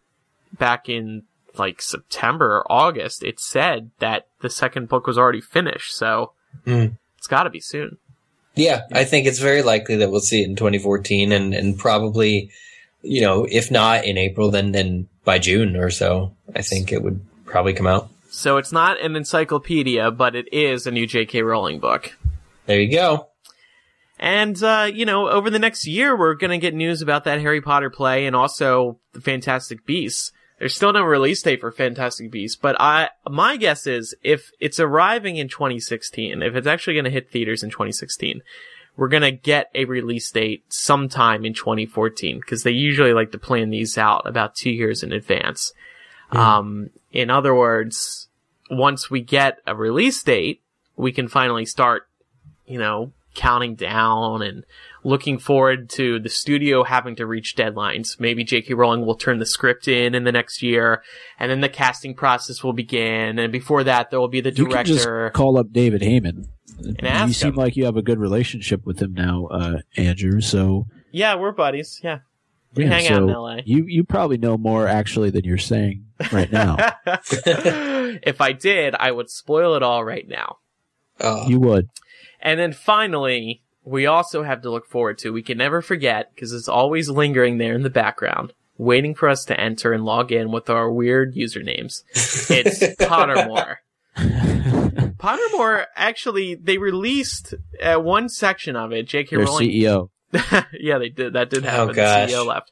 back in like September or August, it said that the second book was already finished. So mm. it's got to be soon. Yeah, I think it's very likely that we'll see it in 2014 and, and probably, you know, if not in April, then, then by June or so, I think it would probably come out. So it's not an encyclopedia, but it is a new J.K. Rowling book. There you go. And, uh, you know, over the next year, we're going to get news about that Harry Potter play and also the Fantastic Beasts. There's still no release date for Fantastic Beasts, but I, my guess is if it's arriving in 2016, if it's actually going to hit theaters in 2016, we're going to get a release date sometime in 2014 because they usually like to plan these out about two years in advance. Mm. Um, in other words, once we get a release date, we can finally start, you know, counting down and looking forward to the studio having to reach deadlines. Maybe J.K. Rowling will turn the script in in the next year, and then the casting process will begin. And before that, there will be the director. You can just call up David Heyman. you seem like you have a good relationship with him now, uh, Andrew. So yeah, we're buddies. Yeah. We yeah, hang so out in LA. You you probably know more actually than you're saying right now. if I did, I would spoil it all right now. Uh, you would. And then finally, we also have to look forward to, we can never forget, because it's always lingering there in the background, waiting for us to enter and log in with our weird usernames. It's Pottermore. Pottermore, actually, they released uh, one section of it. J.K. Their Rowling. CEO. yeah, they did. That did oh, happen. Oh, gosh. The CEO left.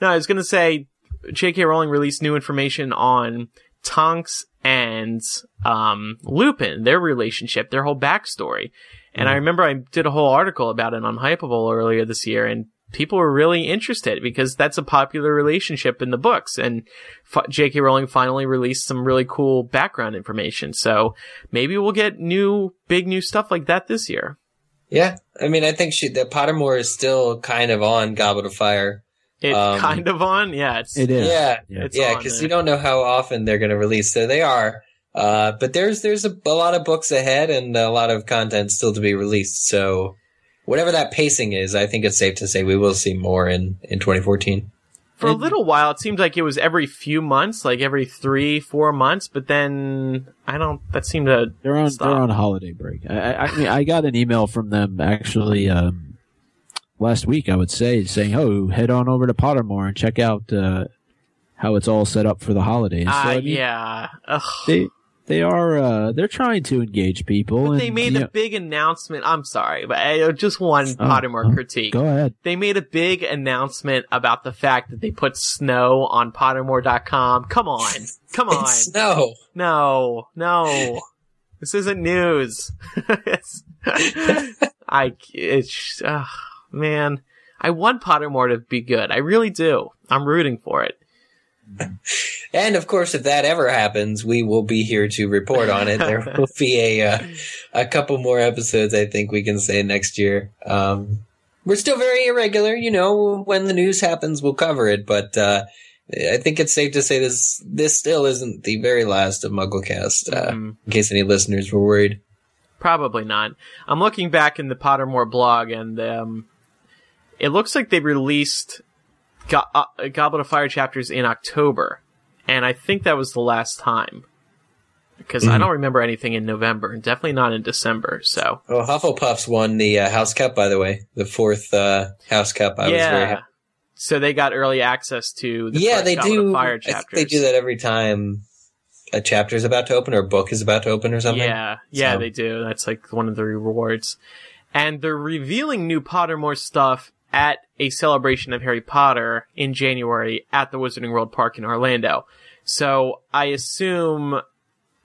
No, I was going to say, J.K. Rowling released new information on Tonks and um, Lupin, their relationship, their whole backstory. And I mm. remember I did a whole article about it on Hypable earlier this year, and people were really interested because that's a popular relationship in the books. And F- J.K. Rowling finally released some really cool background information. So maybe we'll get new, big new stuff like that this year. Yeah. I mean, I think she, the Pottermore is still kind of on Goblet of Fire. It's um, kind of on, yeah. It's, it is. Yeah, yeah, because you don't know how often they're going to release. So they are. Uh, but there's there's a, a, lot of books ahead and a lot of content still to be released. So whatever that pacing is, I think it's safe to say we will see more in in 2014. For a little while, it seemed like it was every few months, like every three, four months. But then I don't. That seemed to They're on Stop. they're on holiday break. I, I, I mean, I got an email from them actually um, last week. I would say saying, "Oh, head on over to Pottermore and check out uh, how it's all set up for the holidays." So, Ah, I mean, yeah. Ugh. they they are uh, they're trying to engage people. But and, they made a know- big announcement. I'm sorry, but I, just one Oh, Pottermore oh, critique. Go ahead. They made a big announcement about the fact that they put snow on Pottermore.com. Come on, come on. It's snow. No, no, this isn't news. I, it's, uh, man, I want Pottermore to be good. I really do. I'm rooting for it. And of course, if that ever happens, we will be here to report on it. There will be a uh, a couple more episodes. I think we can say next year. Um, we're still very irregular, you know. When the news happens, we'll cover it. But uh, I think it's safe to say this this still isn't the very last of MuggleCast. Uh, Mm, In case any listeners were worried. probably not. I'm looking back in the Pottermore blog, and um, it looks like they released Go- uh, Goblet of Fire chapters in October, and I think that was the last time. Because I Mhm. don't remember anything in November, and definitely not in December. So Oh, Hufflepuffs won the uh, House Cup, by the way, the fourth uh, House Cup. I was very yeah, happy. so they got early access to the yeah, they Goblet of do. Fire I think chapters. they do that every time a chapter is about to open or a book is about to open or something. Yeah, yeah, So- they do. That's like one of the rewards. And they're revealing new Pottermore stuff at a celebration of Harry Potter in January at the Wizarding World Park in Orlando. So I assume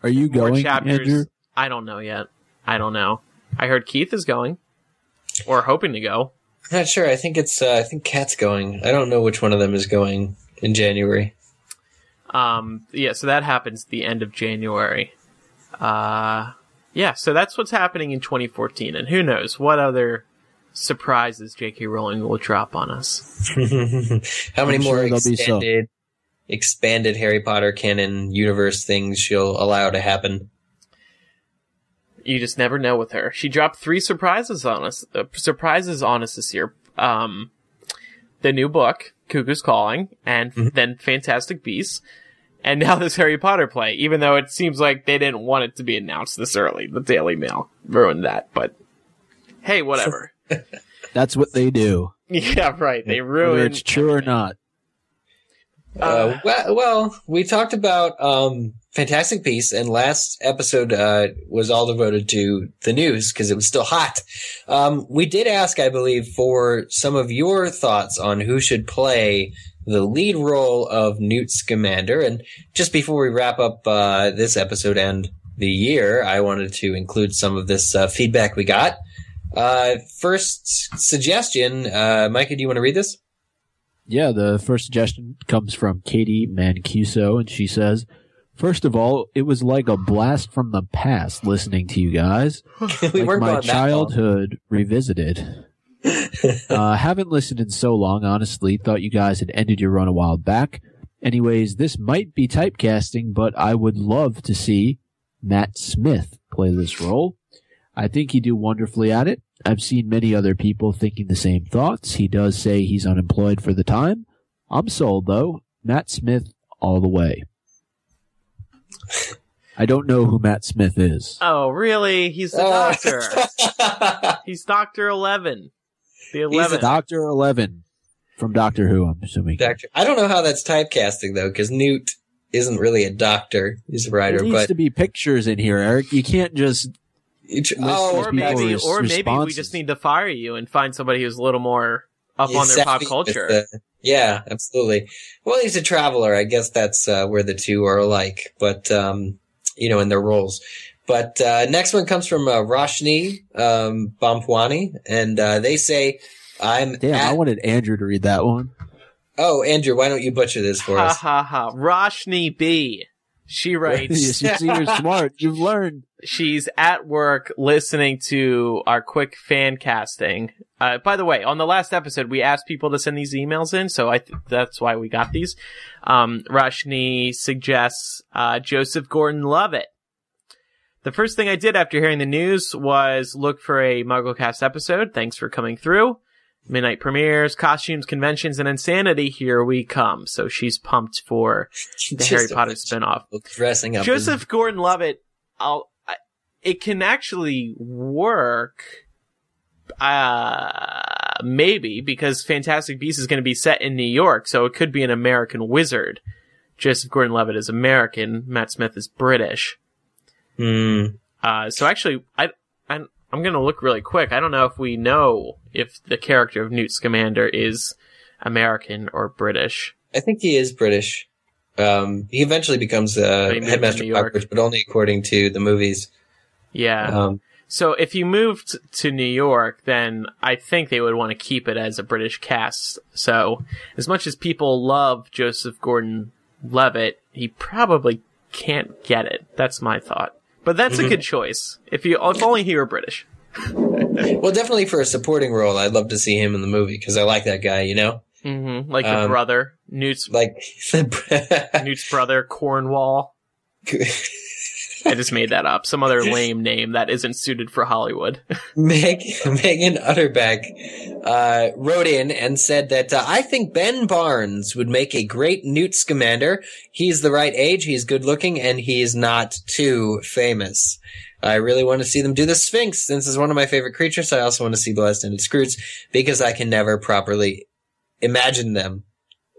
Are you more going, chapters. Andrew? I don't know yet. I don't know. I heard Keith is going, or hoping to go. Not sure. I think it's. Uh, I think Kat's going. I don't know which one of them is going in January. Um, yeah, so that happens the end of January. Uh, yeah, so that's what's happening in 2014, and who knows what other surprises J.K. Rowling will drop on us. How many I'm more sure there'll expanded, expanded Harry Potter canon universe things she'll allow to happen? You just never know with her. She dropped three surprises on us. Uh, surprises on us this year. Um, the new book, Cuckoo's Calling, and Mhm. then Fantastic Beasts, and now this Harry Potter play. Even though it seems like they didn't want it to be announced this early, the Daily Mail ruined that. But hey, whatever. That's what they do, yeah, right. They ruin. whether it's true or not. Uh, Uh, well, well, we talked about um, Fantastic Beasts, and last episode uh, was all devoted to the news because it was still hot. Um, we did ask, I believe, for some of your thoughts on who should play the lead role of Newt Scamander. And just before we wrap up uh, this episode and the year, I wanted to include some of this uh, feedback we got. Uh, first suggestion, uh, Micah, do you want to read this? Yeah, the first suggestion comes from Katie Mancuso, and she says, First of all, it was like a blast from the past listening to you guys. we like my going that long. childhood revisited. uh, haven't listened in so long, honestly. Thought you guys had ended your run a while back. Anyways, this might be typecasting, but I would love to see Matt Smith play this role. I think he'd do wonderfully at it. I've seen many other people thinking the same thoughts. He does say he's unemployed for the time. I'm sold though. Matt Smith all the way. I don't know who Matt Smith is. oh, really? He's the Uh, doctor. He's Doctor Eleven. The a Eleven. Doctor Eleven from Doctor Who. I'm assuming. Doctor. I don't know how that's typecasting though, because Newt isn't really a doctor; he's a writer. There needs But to be pictures in here, Eric. You can't just. It- List oh, or maybe, res- or maybe we just need to fire you and find somebody who's a little more up he's on their pop culture. the- yeah, absolutely. Well, he's a traveler. I guess that's uh, where the two are alike, but um, you know, in their roles. But uh, next one comes from uh, Roshni um, Bampwani, and uh, they say, "I'm Damn, at- I wanted Andrew to read that one. oh Andrew, why don't you butcher this for Ha us?" ha ha. ha! Roshni B. She writes. you writes, see, you're smart. You've learned. She's at work listening to our quick fan casting. Uh, by the way, on the last episode, we asked people to send these emails in, so I th- that's why we got these. Um, Roshni suggests uh, Joseph Gordon-Levitt. The first thing I did after hearing the news was look for a MuggleCast episode. Thanks for coming through. Midnight premieres, costumes, conventions, and insanity. Here we come. So she's pumped for the Harry Potter spinoff. Dressing up. Joseph Gordon-Levitt, I'll, it can actually work. Uh, maybe because Fantastic Beasts is going to be set in New York, so it could be an American wizard. Joseph Gordon-Levitt is American. Matt Smith is British. in. Uh, so actually, I, I I'm going to look really quick. I don't know if we know if the character of Newt Scamander is American or British. I think he is British. Um, he eventually becomes uh, he headmaster York. But only according to the movies. Yeah. Um, So if you moved to New York, then I think they would want to keep it as a British cast. So as much as people love Joseph Gordon-Levitt, he probably can't get it. That's my thought. But that's a good choice. If you, if only he were British. well, definitely for a supporting role, I'd love to see him in the movie because I like that guy. You know, hmm Like the Um, brother, Newt's like Newt's brother, Cornwall. I just made that up. Some other lame name that isn't suited for Hollywood. Meg, Megan Utterbeck uh, wrote in and said that uh, I think Ben Barnes would make a great Newt Scamander. He's the right age, he's good looking, and he's not too famous. I really want to see them do the Sphinx since it's one of my favorite creatures. I also want to see Blast-Ended Skrewts because I can never properly imagine them.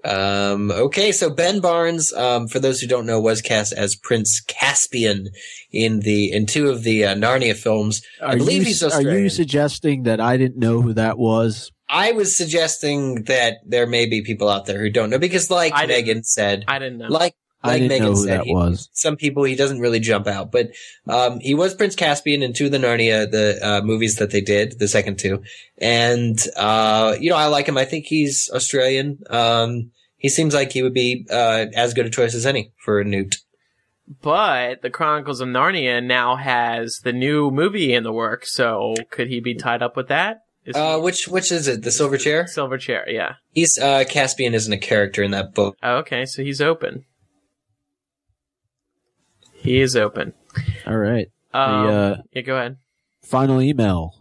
Um, okay, so Ben Barnes, um, for those who don't know, was cast as Prince Caspian in the in two of the uh, Narnia films. I Are believe you, he's are you suggesting that I didn't know who that was? I was suggesting that there may be people out there who don't know because, like I Megan said, I didn't know. like I like didn't Megan know who said, that he- was. some people he doesn't really jump out, but um, he was Prince Caspian in two of the Narnia the uh, movies that they did, the second two, and uh, you know I like him. I think he's Australian. Um, he seems like he would be uh, as good a choice as any for a Newt. But the Chronicles of Narnia now has the new movie in the work, so could he be tied up with that? Is Uh, which which is it? The Silver Chair. Silver Chair, yeah. He's uh, Caspian isn't a character in that book. Oh, okay, so he's open. He is open. All right. Um, the uh, yeah, go ahead. final email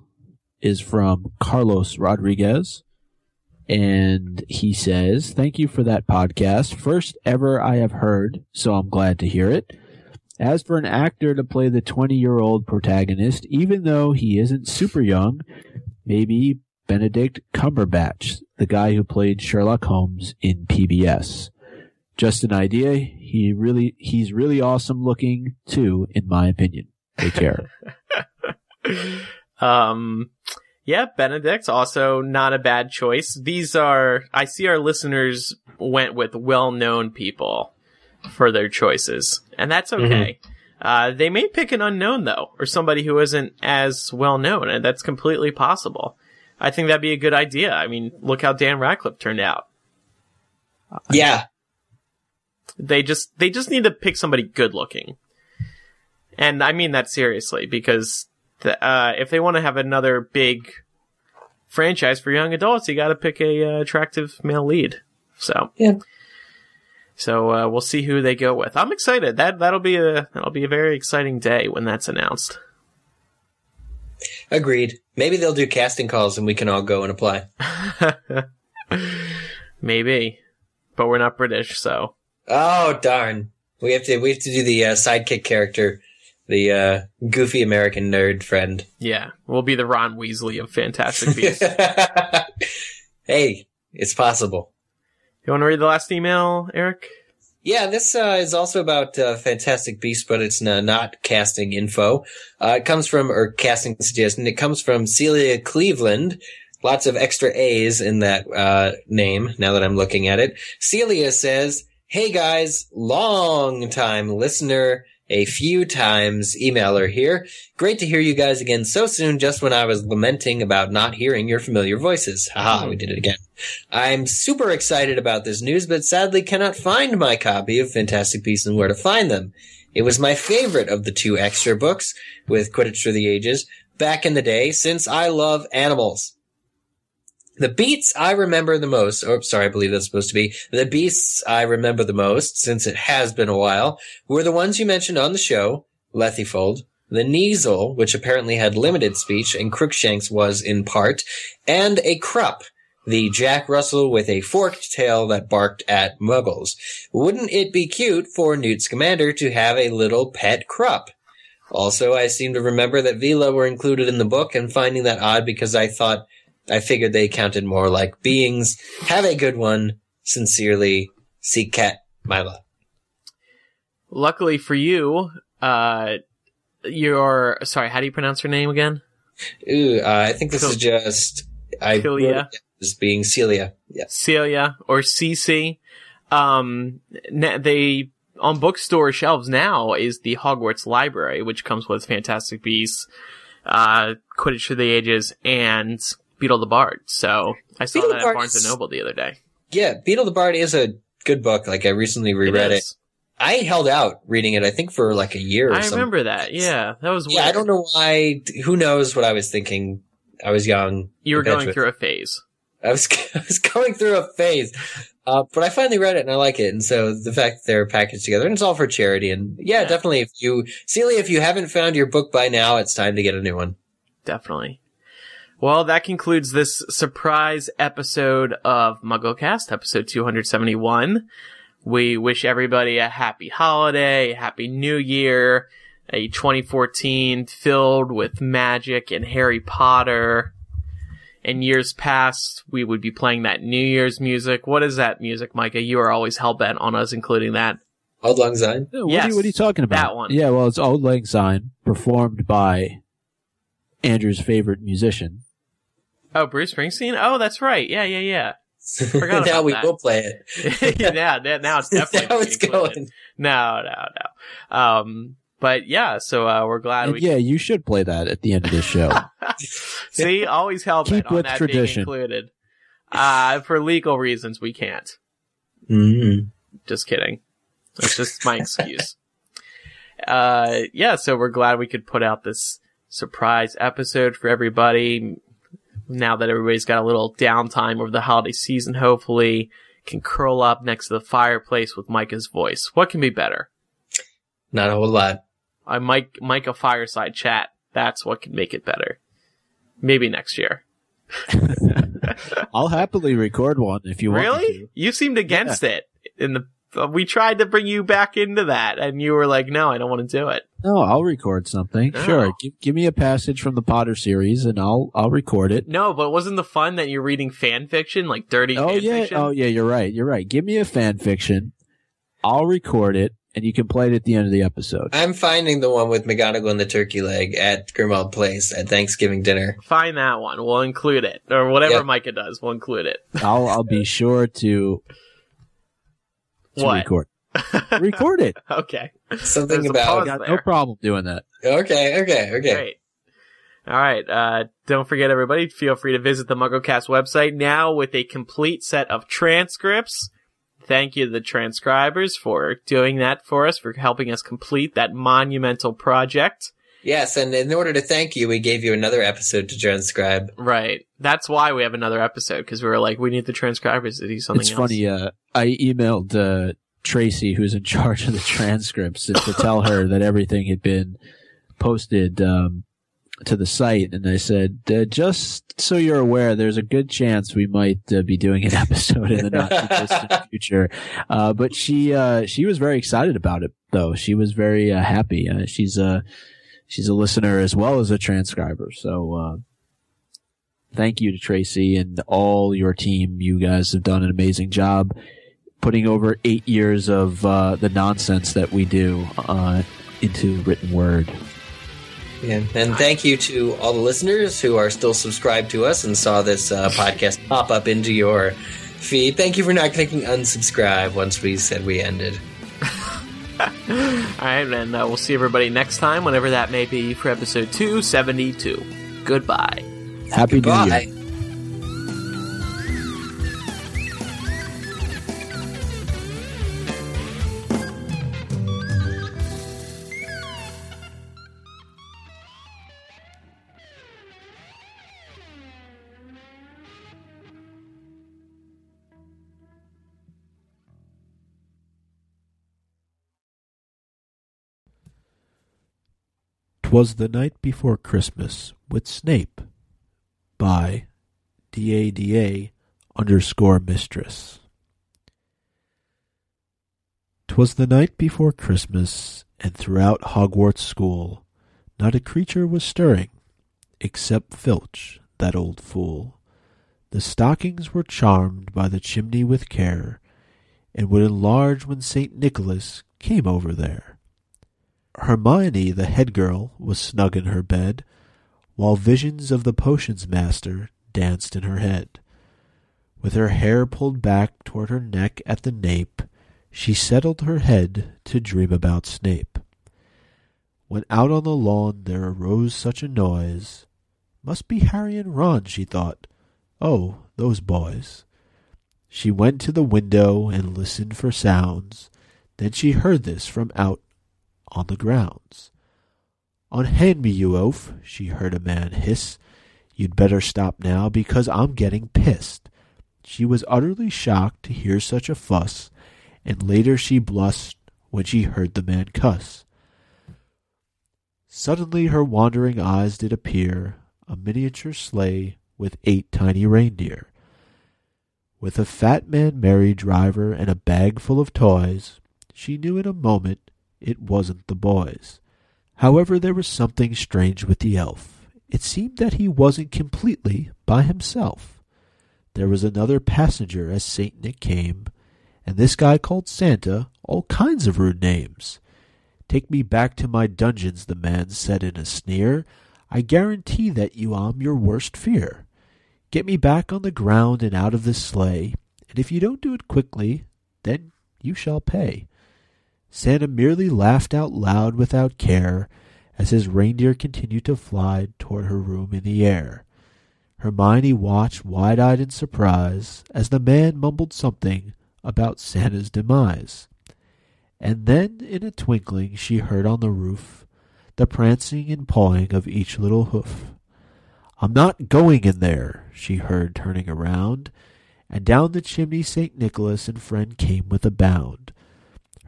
is from Carlos Rodriguez. And he says, Thank you for that podcast. First ever I have heard, so I'm glad to hear it. As for an actor to play the 20 year old protagonist, even though he isn't super young, maybe Benedict Cumberbatch, the guy who played Sherlock Holmes in PBS. Just an idea. He really, he's really awesome looking too, in my opinion. Take care. Um, yeah, Benedict, also not a bad choice. These are, I see our listeners went with well-known people for their choices, and that's okay. Uh, they may pick an unknown though, or somebody who isn't as well known, and that's completely possible. I think that'd be a good idea. I mean, look how Dan Radcliffe turned out. Yeah, They just they just need to pick somebody good looking, and I mean that seriously because the, uh, if they want to have another big franchise for young adults, you got to pick a uh, attractive male lead. So Yeah. So uh, we'll see who they go with. I'm excited. That that'll be a that'll be a very exciting day when that's announced. agreed. Maybe they'll do casting calls and we can all go and apply. Maybe, but we're not British, so Oh darn! We have to we have to do the uh, sidekick character, the uh, goofy American nerd friend. yeah, we'll be the Ron Weasley of Fantastic Beasts. hey, it's possible. you want to read the last email, Eric? Yeah, this uh, is also about uh, Fantastic Beasts, but it's n- not casting info. Uh, it comes from, or casting suggestion, it comes from Celia Cleveland. Lots of extra A's in that uh, name now that I'm looking at it. Celia says, Hey guys, long time listener, a few times emailer here. Great to hear you guys again so soon, just when I was lamenting about not hearing your familiar voices. Haha, we did it again. I'm super excited about this news, but sadly cannot find my copy of Fantastic Beasts and Where to Find Them. It was my favorite of the two extra books with Quidditch for the Ages back in the day since I love animals. The beats I remember the most, or sorry, I believe that's supposed to be, the beasts I remember the most, since it has been a while, were the ones you mentioned on the show, Lethifold, the Kneazle, which apparently had limited speech, and Crookshanks was in part, and a Crup, the Jack Russell with a forked tail that barked at muggles. Wouldn't it be cute for Newt Scamander to have a little pet Crup? Also, I seem to remember that Veela were included in the book and finding that odd because I thought, I figured they counted more like beings. Have a good one. Sincerely, Seacat Mila. Luckily for you, uh, your sorry, how do you pronounce her name again? Ooh, uh, I think this is just I Celia? as being Celia. Yes. Celia or CC. Um, they on bookstore shelves now is the Hogwarts Library, which comes with Fantastic Beasts, uh, Quidditch for the Ages, and Beedle the Bard. So I saw Beedle that at Barnes is- and Noble the other day. Yeah, Beedle the Bard is a good book. Like I recently reread it. it. I held out reading it. I think for like a year. Or I something. remember that. Yeah, that was. Yeah, I don't know why. Who knows what I was thinking? I was young. You were going through a phase. I was I was going through a phase, uh, but I finally read it and I like it. And so the fact that they're packaged together and it's all for charity. And yeah, Yeah. definitely. If you Celia, if you haven't found your book by now, it's time to get a new one. Definitely. Well, that concludes this surprise episode of MuggleCast, episode 271. We wish everybody a happy holiday, a happy new year, a 2014 filled with magic and Harry Potter. In years past, we would be playing that New Year's music. What is that music, Micah? You are always hell bent on us including that. Auld Lang Syne. What, are Yes, you, what are you talking about? that one. Yeah, well, it's Auld Lang Syne, performed by Andrew's favorite musician. Oh, Bruce Springsteen? Oh, that's right. Yeah, yeah, yeah. Forgot now about we that. will play it. yeah, that- now it's definitely now it's included. going. No, no, no. Um, but yeah, so uh, we're glad And we yeah, you should play that at the end of the show. see always help Keep it on with that tradition. being included. Uh, for legal reasons, we can't. Mm-hmm. Just kidding. That's just my excuse. Uh, yeah, so we're glad we could put out this surprise episode for everybody. Now that everybody's got a little downtime over the holiday season, hopefully can curl up next to the fireplace with Micah's voice. What can be better? Not a whole lot. I Mike Micah fireside chat. That's what can make it better. Maybe next year. I'll happily record one if you want. Really? You seemed against it in the. We tried to bring you back into that, and you were like, "No, I don't want to do it." No, I'll record something. Oh. Sure. Give, give me a passage from the Potter series, and I'll I'll record it. No, but wasn't the fun that you're reading fan fiction, like dirty Oh fan yeah. fiction? Oh yeah. You're right. You're right. Give me a fan fiction. I'll record it, and you can play it at the end of the episode. I'm finding the one with McGonagall and the turkey leg at Grimmauld Place at Thanksgiving dinner. Find that one. We'll include it, or whatever Yep. Micah does. We'll include it. I'll I'll be sure to, to What? record record it. okay. Something There's about pause. Got no problem doing that. okay, okay, okay. Great. All right. Uh, don't forget, everybody, feel free to visit the MuggleCast website now with a complete set of transcripts. Thank you to the transcribers for doing that for us, for helping us complete that monumental project. Yes, and in order to thank you, we gave you another episode to transcribe. Right. That's why we have another episode, because we were like, we need the transcribers to do something It's else. funny. Uh, I emailed uh, Tracy, who's in charge of the transcripts, to, to tell her that everything had been posted um, to the site, and I said, uh, just so you're aware, there's a good chance we might uh, be doing an episode in the not too distant future. Uh, but she uh, she was very excited about it, though. She was very uh, happy. Uh, she's a she's a listener as well as a transcriber. So. Uh, Thank you to Tracy and all your team. You guys have done an amazing job putting over eight years of uh, the nonsense that we do uh, into written word. Yeah. And thank you to all the listeners who are still subscribed to us and saw this uh, podcast pop up into your feed. Thank you for not clicking unsubscribe once we said we ended. All right, and uh, we'll see everybody next time, whenever that may be, for episode 272. Goodbye. Happy New Year. 'Twas the night before Christmas with Snape by D-A-D-A underscore mistress. 'Twas the night before Christmas, and throughout Hogwarts school not a creature was stirring, except Filch, that old fool. The stockings were charmed by the chimney with care, and would enlarge when St. Nicholas came over there. Hermione, the head girl, was snug in her bed, while visions of the potions master danced in her head. With her hair pulled back toward her neck at the nape, she settled her head to dream about Snape. When out on the lawn there arose such a noise, must be Harry and Ron, she thought. Oh, those boys. She went to the window and listened for sounds. Then she heard this from out on the grounds. Unhand me, you oaf, she heard a man hiss. You'd better stop now, because I'm getting pissed. She was utterly shocked to hear such a fuss, and later she blushed when she heard the man cuss. Suddenly her wandering eyes did appear a miniature sleigh with eight tiny reindeer. With a fat man merry driver and a bag full of toys, she knew in a moment it wasn't the boys. However, there was something strange with the elf. It seemed that he wasn't completely by himself. There was another passenger as Saint Nick came, and this guy called Santa all kinds of rude names. Take me back to my dungeons, the man said in a sneer. I guarantee that you am your worst fear. Get me back on the ground and out of this sleigh, and if you don't do it quickly, then you shall pay. Santa merely laughed out loud without care as his reindeer continued to fly toward her room in the air. Hermione watched wide eyed in surprise as the man mumbled something about Santa's demise. And then, in a twinkling, she heard on the roof the prancing and pawing of each little hoof. I'm not going in there, she heard turning around, and down the chimney St. Nicholas and friend came with a bound.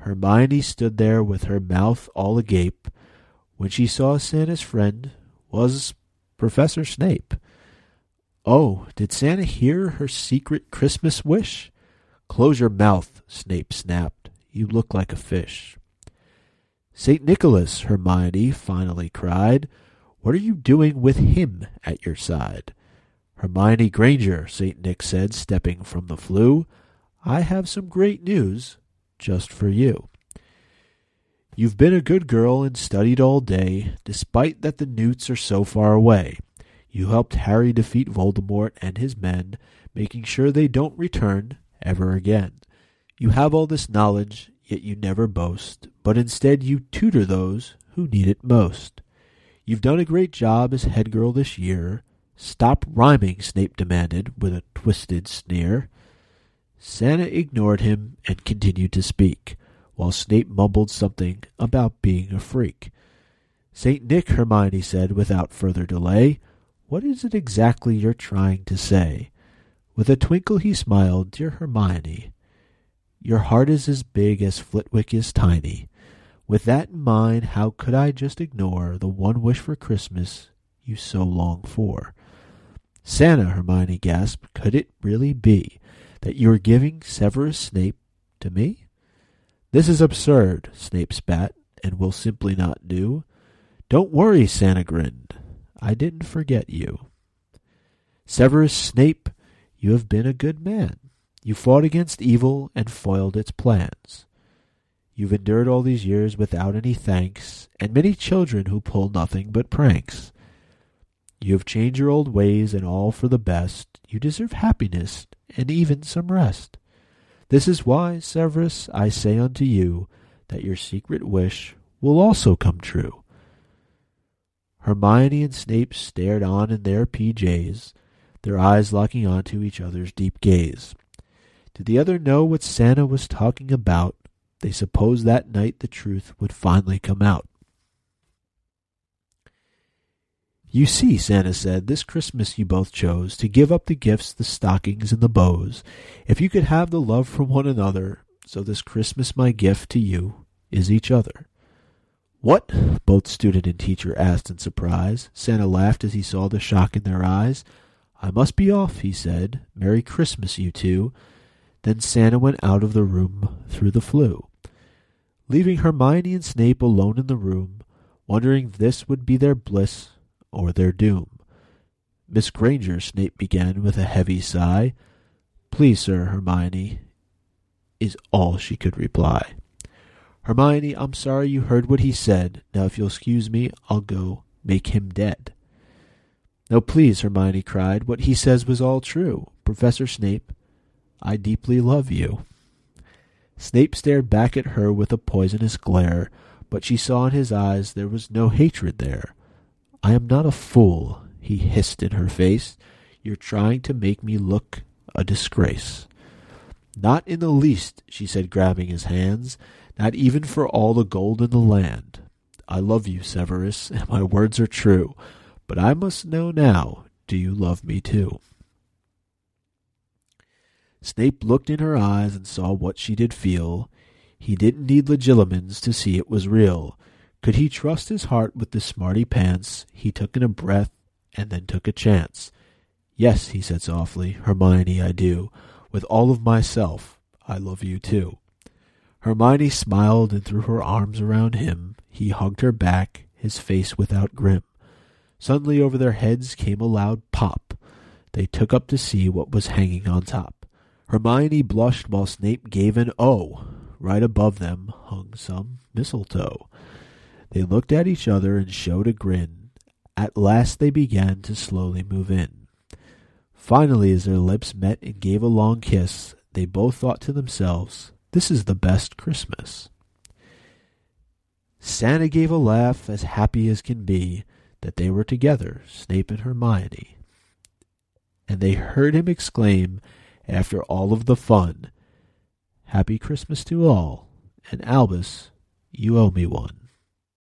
Hermione stood there with her mouth all agape when she saw Santa's friend was Professor Snape. Oh, did Santa hear her secret Christmas wish? Close your mouth, Snape snapped. You look like a fish. St. Nicholas, Hermione finally cried, what are you doing with him at your side? Hermione Granger, St. Nick said, stepping from the flue, I have some great news just for you. You've been a good girl and studied all day, despite that the newts are so far away. You helped Harry defeat Voldemort and his men, making sure they don't return ever again. You have all this knowledge, yet you never boast, but instead you tutor those who need it most. You've done a great job as head girl this year. Stop rhyming, Snape demanded with a twisted sneer. Santa ignored him and continued to speak, while Snape mumbled something about being a freak. St. Nick, Hermione said without further delay, what is it exactly you're trying to say? With a twinkle he smiled, Dear Hermione, your heart is as big as Flitwick is tiny. With that in mind, how could I just ignore the one wish for Christmas you so long for? Santa, Hermione gasped, could it really be? That you are giving Severus Snape to me? This is absurd, Snape spat, and will simply not do. Don't worry, Santa grinned. I didn't forget you. Severus Snape, you have been a good man. You fought against evil and foiled its plans. You've endured all these years without any thanks, and many children who pull nothing but pranks. You have changed your old ways and all for the best. You deserve happiness and even some rest. This is why, Severus, I say unto you, that your secret wish will also come true. Hermione and Snape stared on in their PJs, their eyes locking onto each other's deep gaze. Did the other know what Santa was talking about? They supposed that night the truth would finally come out. You see, Santa said, this Christmas you both chose to give up the gifts, the stockings, and the bows, if you could have the love from one another. So this Christmas my gift to you is each other. What? Both student and teacher asked in surprise. Santa laughed as he saw the shock in their eyes. I must be off, he said. Merry Christmas, you two. Then Santa went out of the room through the flue. Leaving Hermione and Snape alone in the room, wondering if this would be their bliss or their doom. Miss Granger, Snape began with a heavy sigh. Please, sir, Hermione, is all she could reply. Hermione, I'm sorry you heard what he said. Now, if you'll excuse me, I'll go make him dead. No, please, Hermione cried. What he says was all true. Professor Snape, I deeply love you. Snape stared back at her with a poisonous glare, but she saw in his eyes there was no hatred there. I am not a fool, he hissed in her face. You're trying to make me look a disgrace. Not in the least, she said, grabbing his hands, not even for all the gold in the land. I love you, Severus, and my words are true, but I must know now, do you love me too? Snape looked in her eyes and saw what she did feel. He didn't need legilimens to see it was real. Could he trust his heart with the smarty pants? He took in a breath and then took a chance. Yes, he said softly, Hermione, I do. With all of myself, I love you too. Hermione smiled and threw her arms around him. He hugged her back, his face without grim. Suddenly over their heads came a loud pop. They took up to see what was hanging on top. Hermione blushed while Snape gave an O. Right above them hung some mistletoe. They looked at each other and showed a grin. At last they began to slowly move in. Finally, as their lips met and gave a long kiss, they both thought to themselves, This is the best Christmas. Santa gave a laugh as happy as can be that they were together, Snape and Hermione. And they heard him exclaim, after all of the fun, Happy Christmas to all, and Albus, you owe me one.